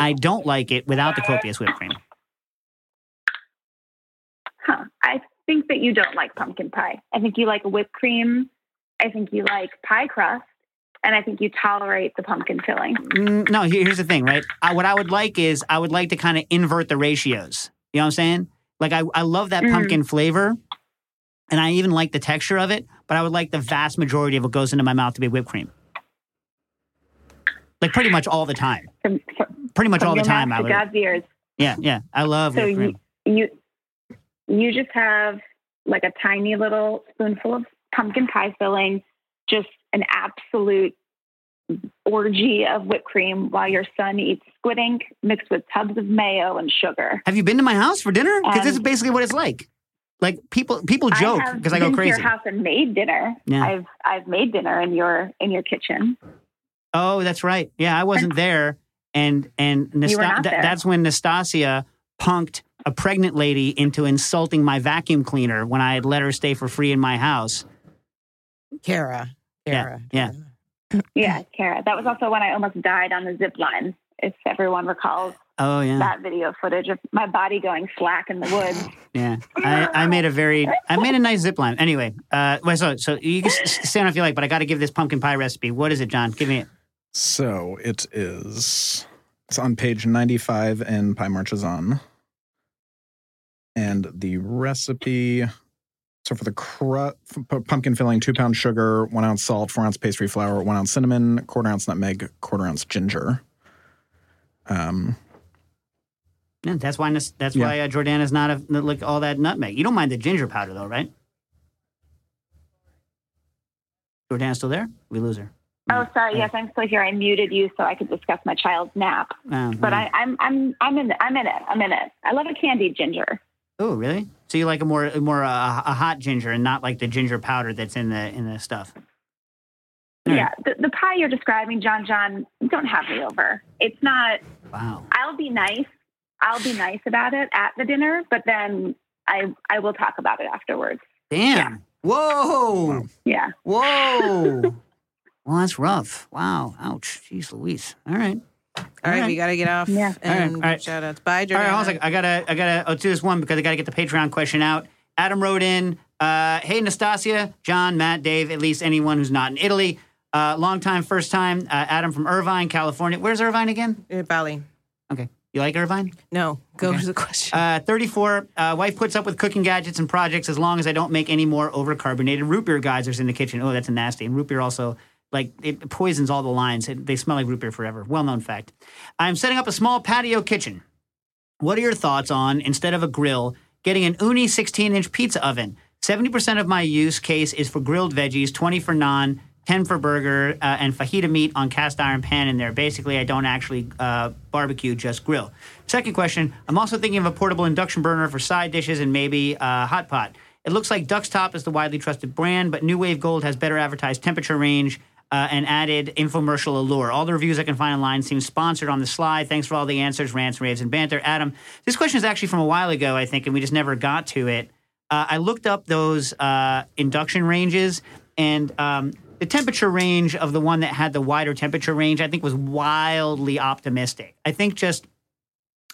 I don't like it without the copious whipped cream. Huh. I think that you don't like pumpkin pie. I think you like whipped cream. I think you like pie crust. And I think you tolerate the pumpkin filling. Mm, No, here's the thing, right? I, what I would like is I would like to kind of invert the ratios. You know what I'm saying? Like I, I love that Mm. pumpkin flavor, and I even like the texture of it. But I would like the vast majority of what goes into my mouth to be whipped cream. Like pretty much all the time. From, from, Pretty much all the time. I would. God's ears. Yeah, yeah. I love So whipped cream. you you just have like a tiny little spoonful of pumpkin pie filling, just an absolute orgy of whipped cream while your son eats squid ink mixed with tubs of mayo and sugar. Have you been to my house for dinner? Because this is Um, basically what it's like. Like people, people joke because I go crazy. To your house and made dinner. Yeah. I've I've made dinner in your in your kitchen. Oh, that's right. Yeah, I wasn't there, and and You Nasta- th- that's when Nastasia punked a pregnant lady into insulting my vacuum cleaner when I had let her stay for free in my house. Kara. Yeah, Kara. yeah. Yeah, Kara. That was also when I almost died on the zip line. If everyone recalls. Oh yeah, that video footage of my body going slack in the woods. yeah. I, I made a very, I made a nice zip line. Anyway, uh, well, so so you can s- say if you like, but I got to give this pumpkin pie recipe. What is it, John? Give me it. So it is. It's on page 95 in Pie Marches On. And the recipe. So for the cru- f- pumpkin filling, two pounds sugar, one ounce salt, four ounce pastry flour, one ounce cinnamon, quarter ounce nutmeg, quarter ounce ginger. Um, Yeah, that's why that's Yeah. why uh, Jordana's not a, like all that nutmeg. You don't mind the ginger powder though, right? Jordana's still there? We lose her. Oh, sorry. Yes, I'm still here. I muted you so I could discuss my child's nap. Oh, But I, I'm I'm I'm in it. I'm in it. I'm in it. I love a candied ginger. Oh, really? So you like a more a more uh, a hot ginger and not like the ginger powder that's in the in the stuff. All right. Yeah, the, the pie you're describing, John. John, don't have me over. It's not. Wow. I'll be nice. I'll be nice about it at the dinner, but then I I will talk about it afterwards. Damn. Whoa. Yeah. Whoa. well, that's rough. Wow. Ouch. Jeez Louise. All right. All right, we got to get off Yeah. and All right, all right. shout outs. Bye, All Jordan. right, hold on a second. I gotta, I gotta, I'll do this one because I gotta get the Patreon question out. Adam wrote in, uh, "Hey Nastasia, John, Matt, Dave, at least anyone who's not in Italy. Uh, long time, first time. Uh, Adam from Irvine, California. Where's Irvine again? Uh, Bali. Okay, you like Irvine? No, go Okay. to the question. Uh, 34. Uh, wife puts up with cooking gadgets and projects as long as I don't make any more overcarbonated root beer geysers in the kitchen. Oh, that's nasty. And root beer also, like, it poisons all the lines. They smell like root beer forever. Well known fact. I'm setting up a small patio kitchen. What are your thoughts on, instead of a grill, getting an Ooni 16 inch pizza oven? 70% of my use case is for grilled veggies, 20 for non, 10 for burger, uh, and fajita meat on cast iron pan in there. Basically, I don't actually uh, barbecue, just grill. Second question I'm also thinking of a portable induction burner for side dishes and maybe a hot pot. It looks like Duxtop is the widely trusted brand, but NuWave Gold has better advertised temperature range uh, and added infomercial allure. All the reviews I can find online seem sponsored on the slide. Thanks for all the answers, rants, raves, and banter. Adam, this question is actually from a while ago, I think, and we just never got to it. Uh, I looked up those uh, induction ranges, and um, the temperature range of the one that had the wider temperature range, I think, was wildly optimistic. I think just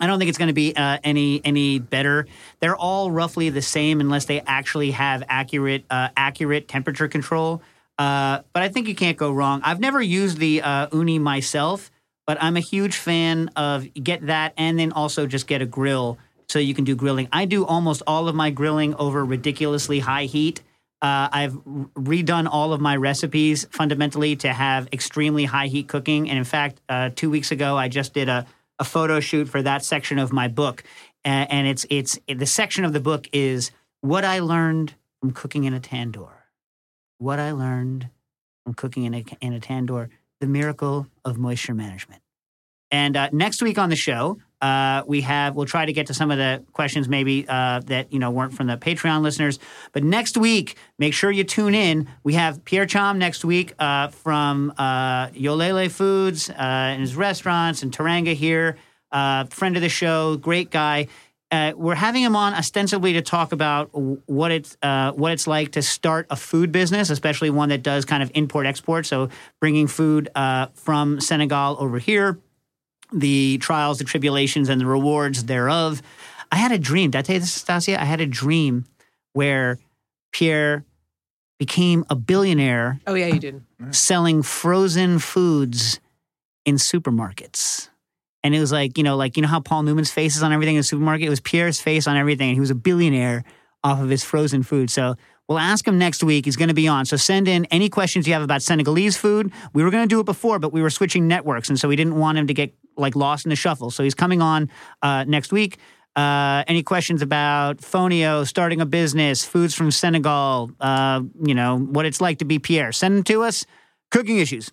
I don't think it's going to be uh, any any better. They're all roughly the same unless they actually have accurate uh, accurate temperature control. Uh, but I think you can't go wrong. I've never used the uh, Ooni myself, but I'm a huge fan of get that and then also just get a grill so you can do grilling. I do almost all of my grilling over ridiculously high heat. Uh, I've redone all of my recipes fundamentally to have extremely high heat cooking. And in fact, uh, two weeks ago, I just did a, a photo shoot for that section of my book. And, and it's, it's the section of the book is what I learned from cooking in a tandoor. What I learned from cooking in a, in a tandoor, the miracle of moisture management. And uh, next week on the show, uh, we have we'll try to get to some of the questions maybe uh, that you know weren't from the Patreon listeners. But next week, make sure you tune in. We have Pierre Thiam next week uh, from uh, Yolele Foods uh, and his restaurants and Teranga here, uh, friend of the show, great guy. Uh, we're having him on ostensibly to talk about what it's uh, what it's like to start a food business, especially one that does kind of import export. So bringing food uh, from Senegal over here the trials, the tribulations, and the rewards thereof. I had a dream. Did I tell you this, Stasia? I had a dream where Pierre became a billionaire oh, yeah, you did. selling frozen foods in supermarkets. And it was like, you know, like, you know how Paul Newman's face is on everything in the supermarket? It was Pierre's face on everything. And he was a billionaire off of his frozen food. So we'll ask him next week. He's going to be on. So send in any questions you have about Senegalese food. We were going to do it before, but we were switching networks. And so we didn't want him to get like lost in the shuffle. So he's coming on uh, next week. Uh, any questions about Fonio, starting a business, foods from Senegal, uh, you know, what it's like to be Pierre, send them to us. Cooking issues.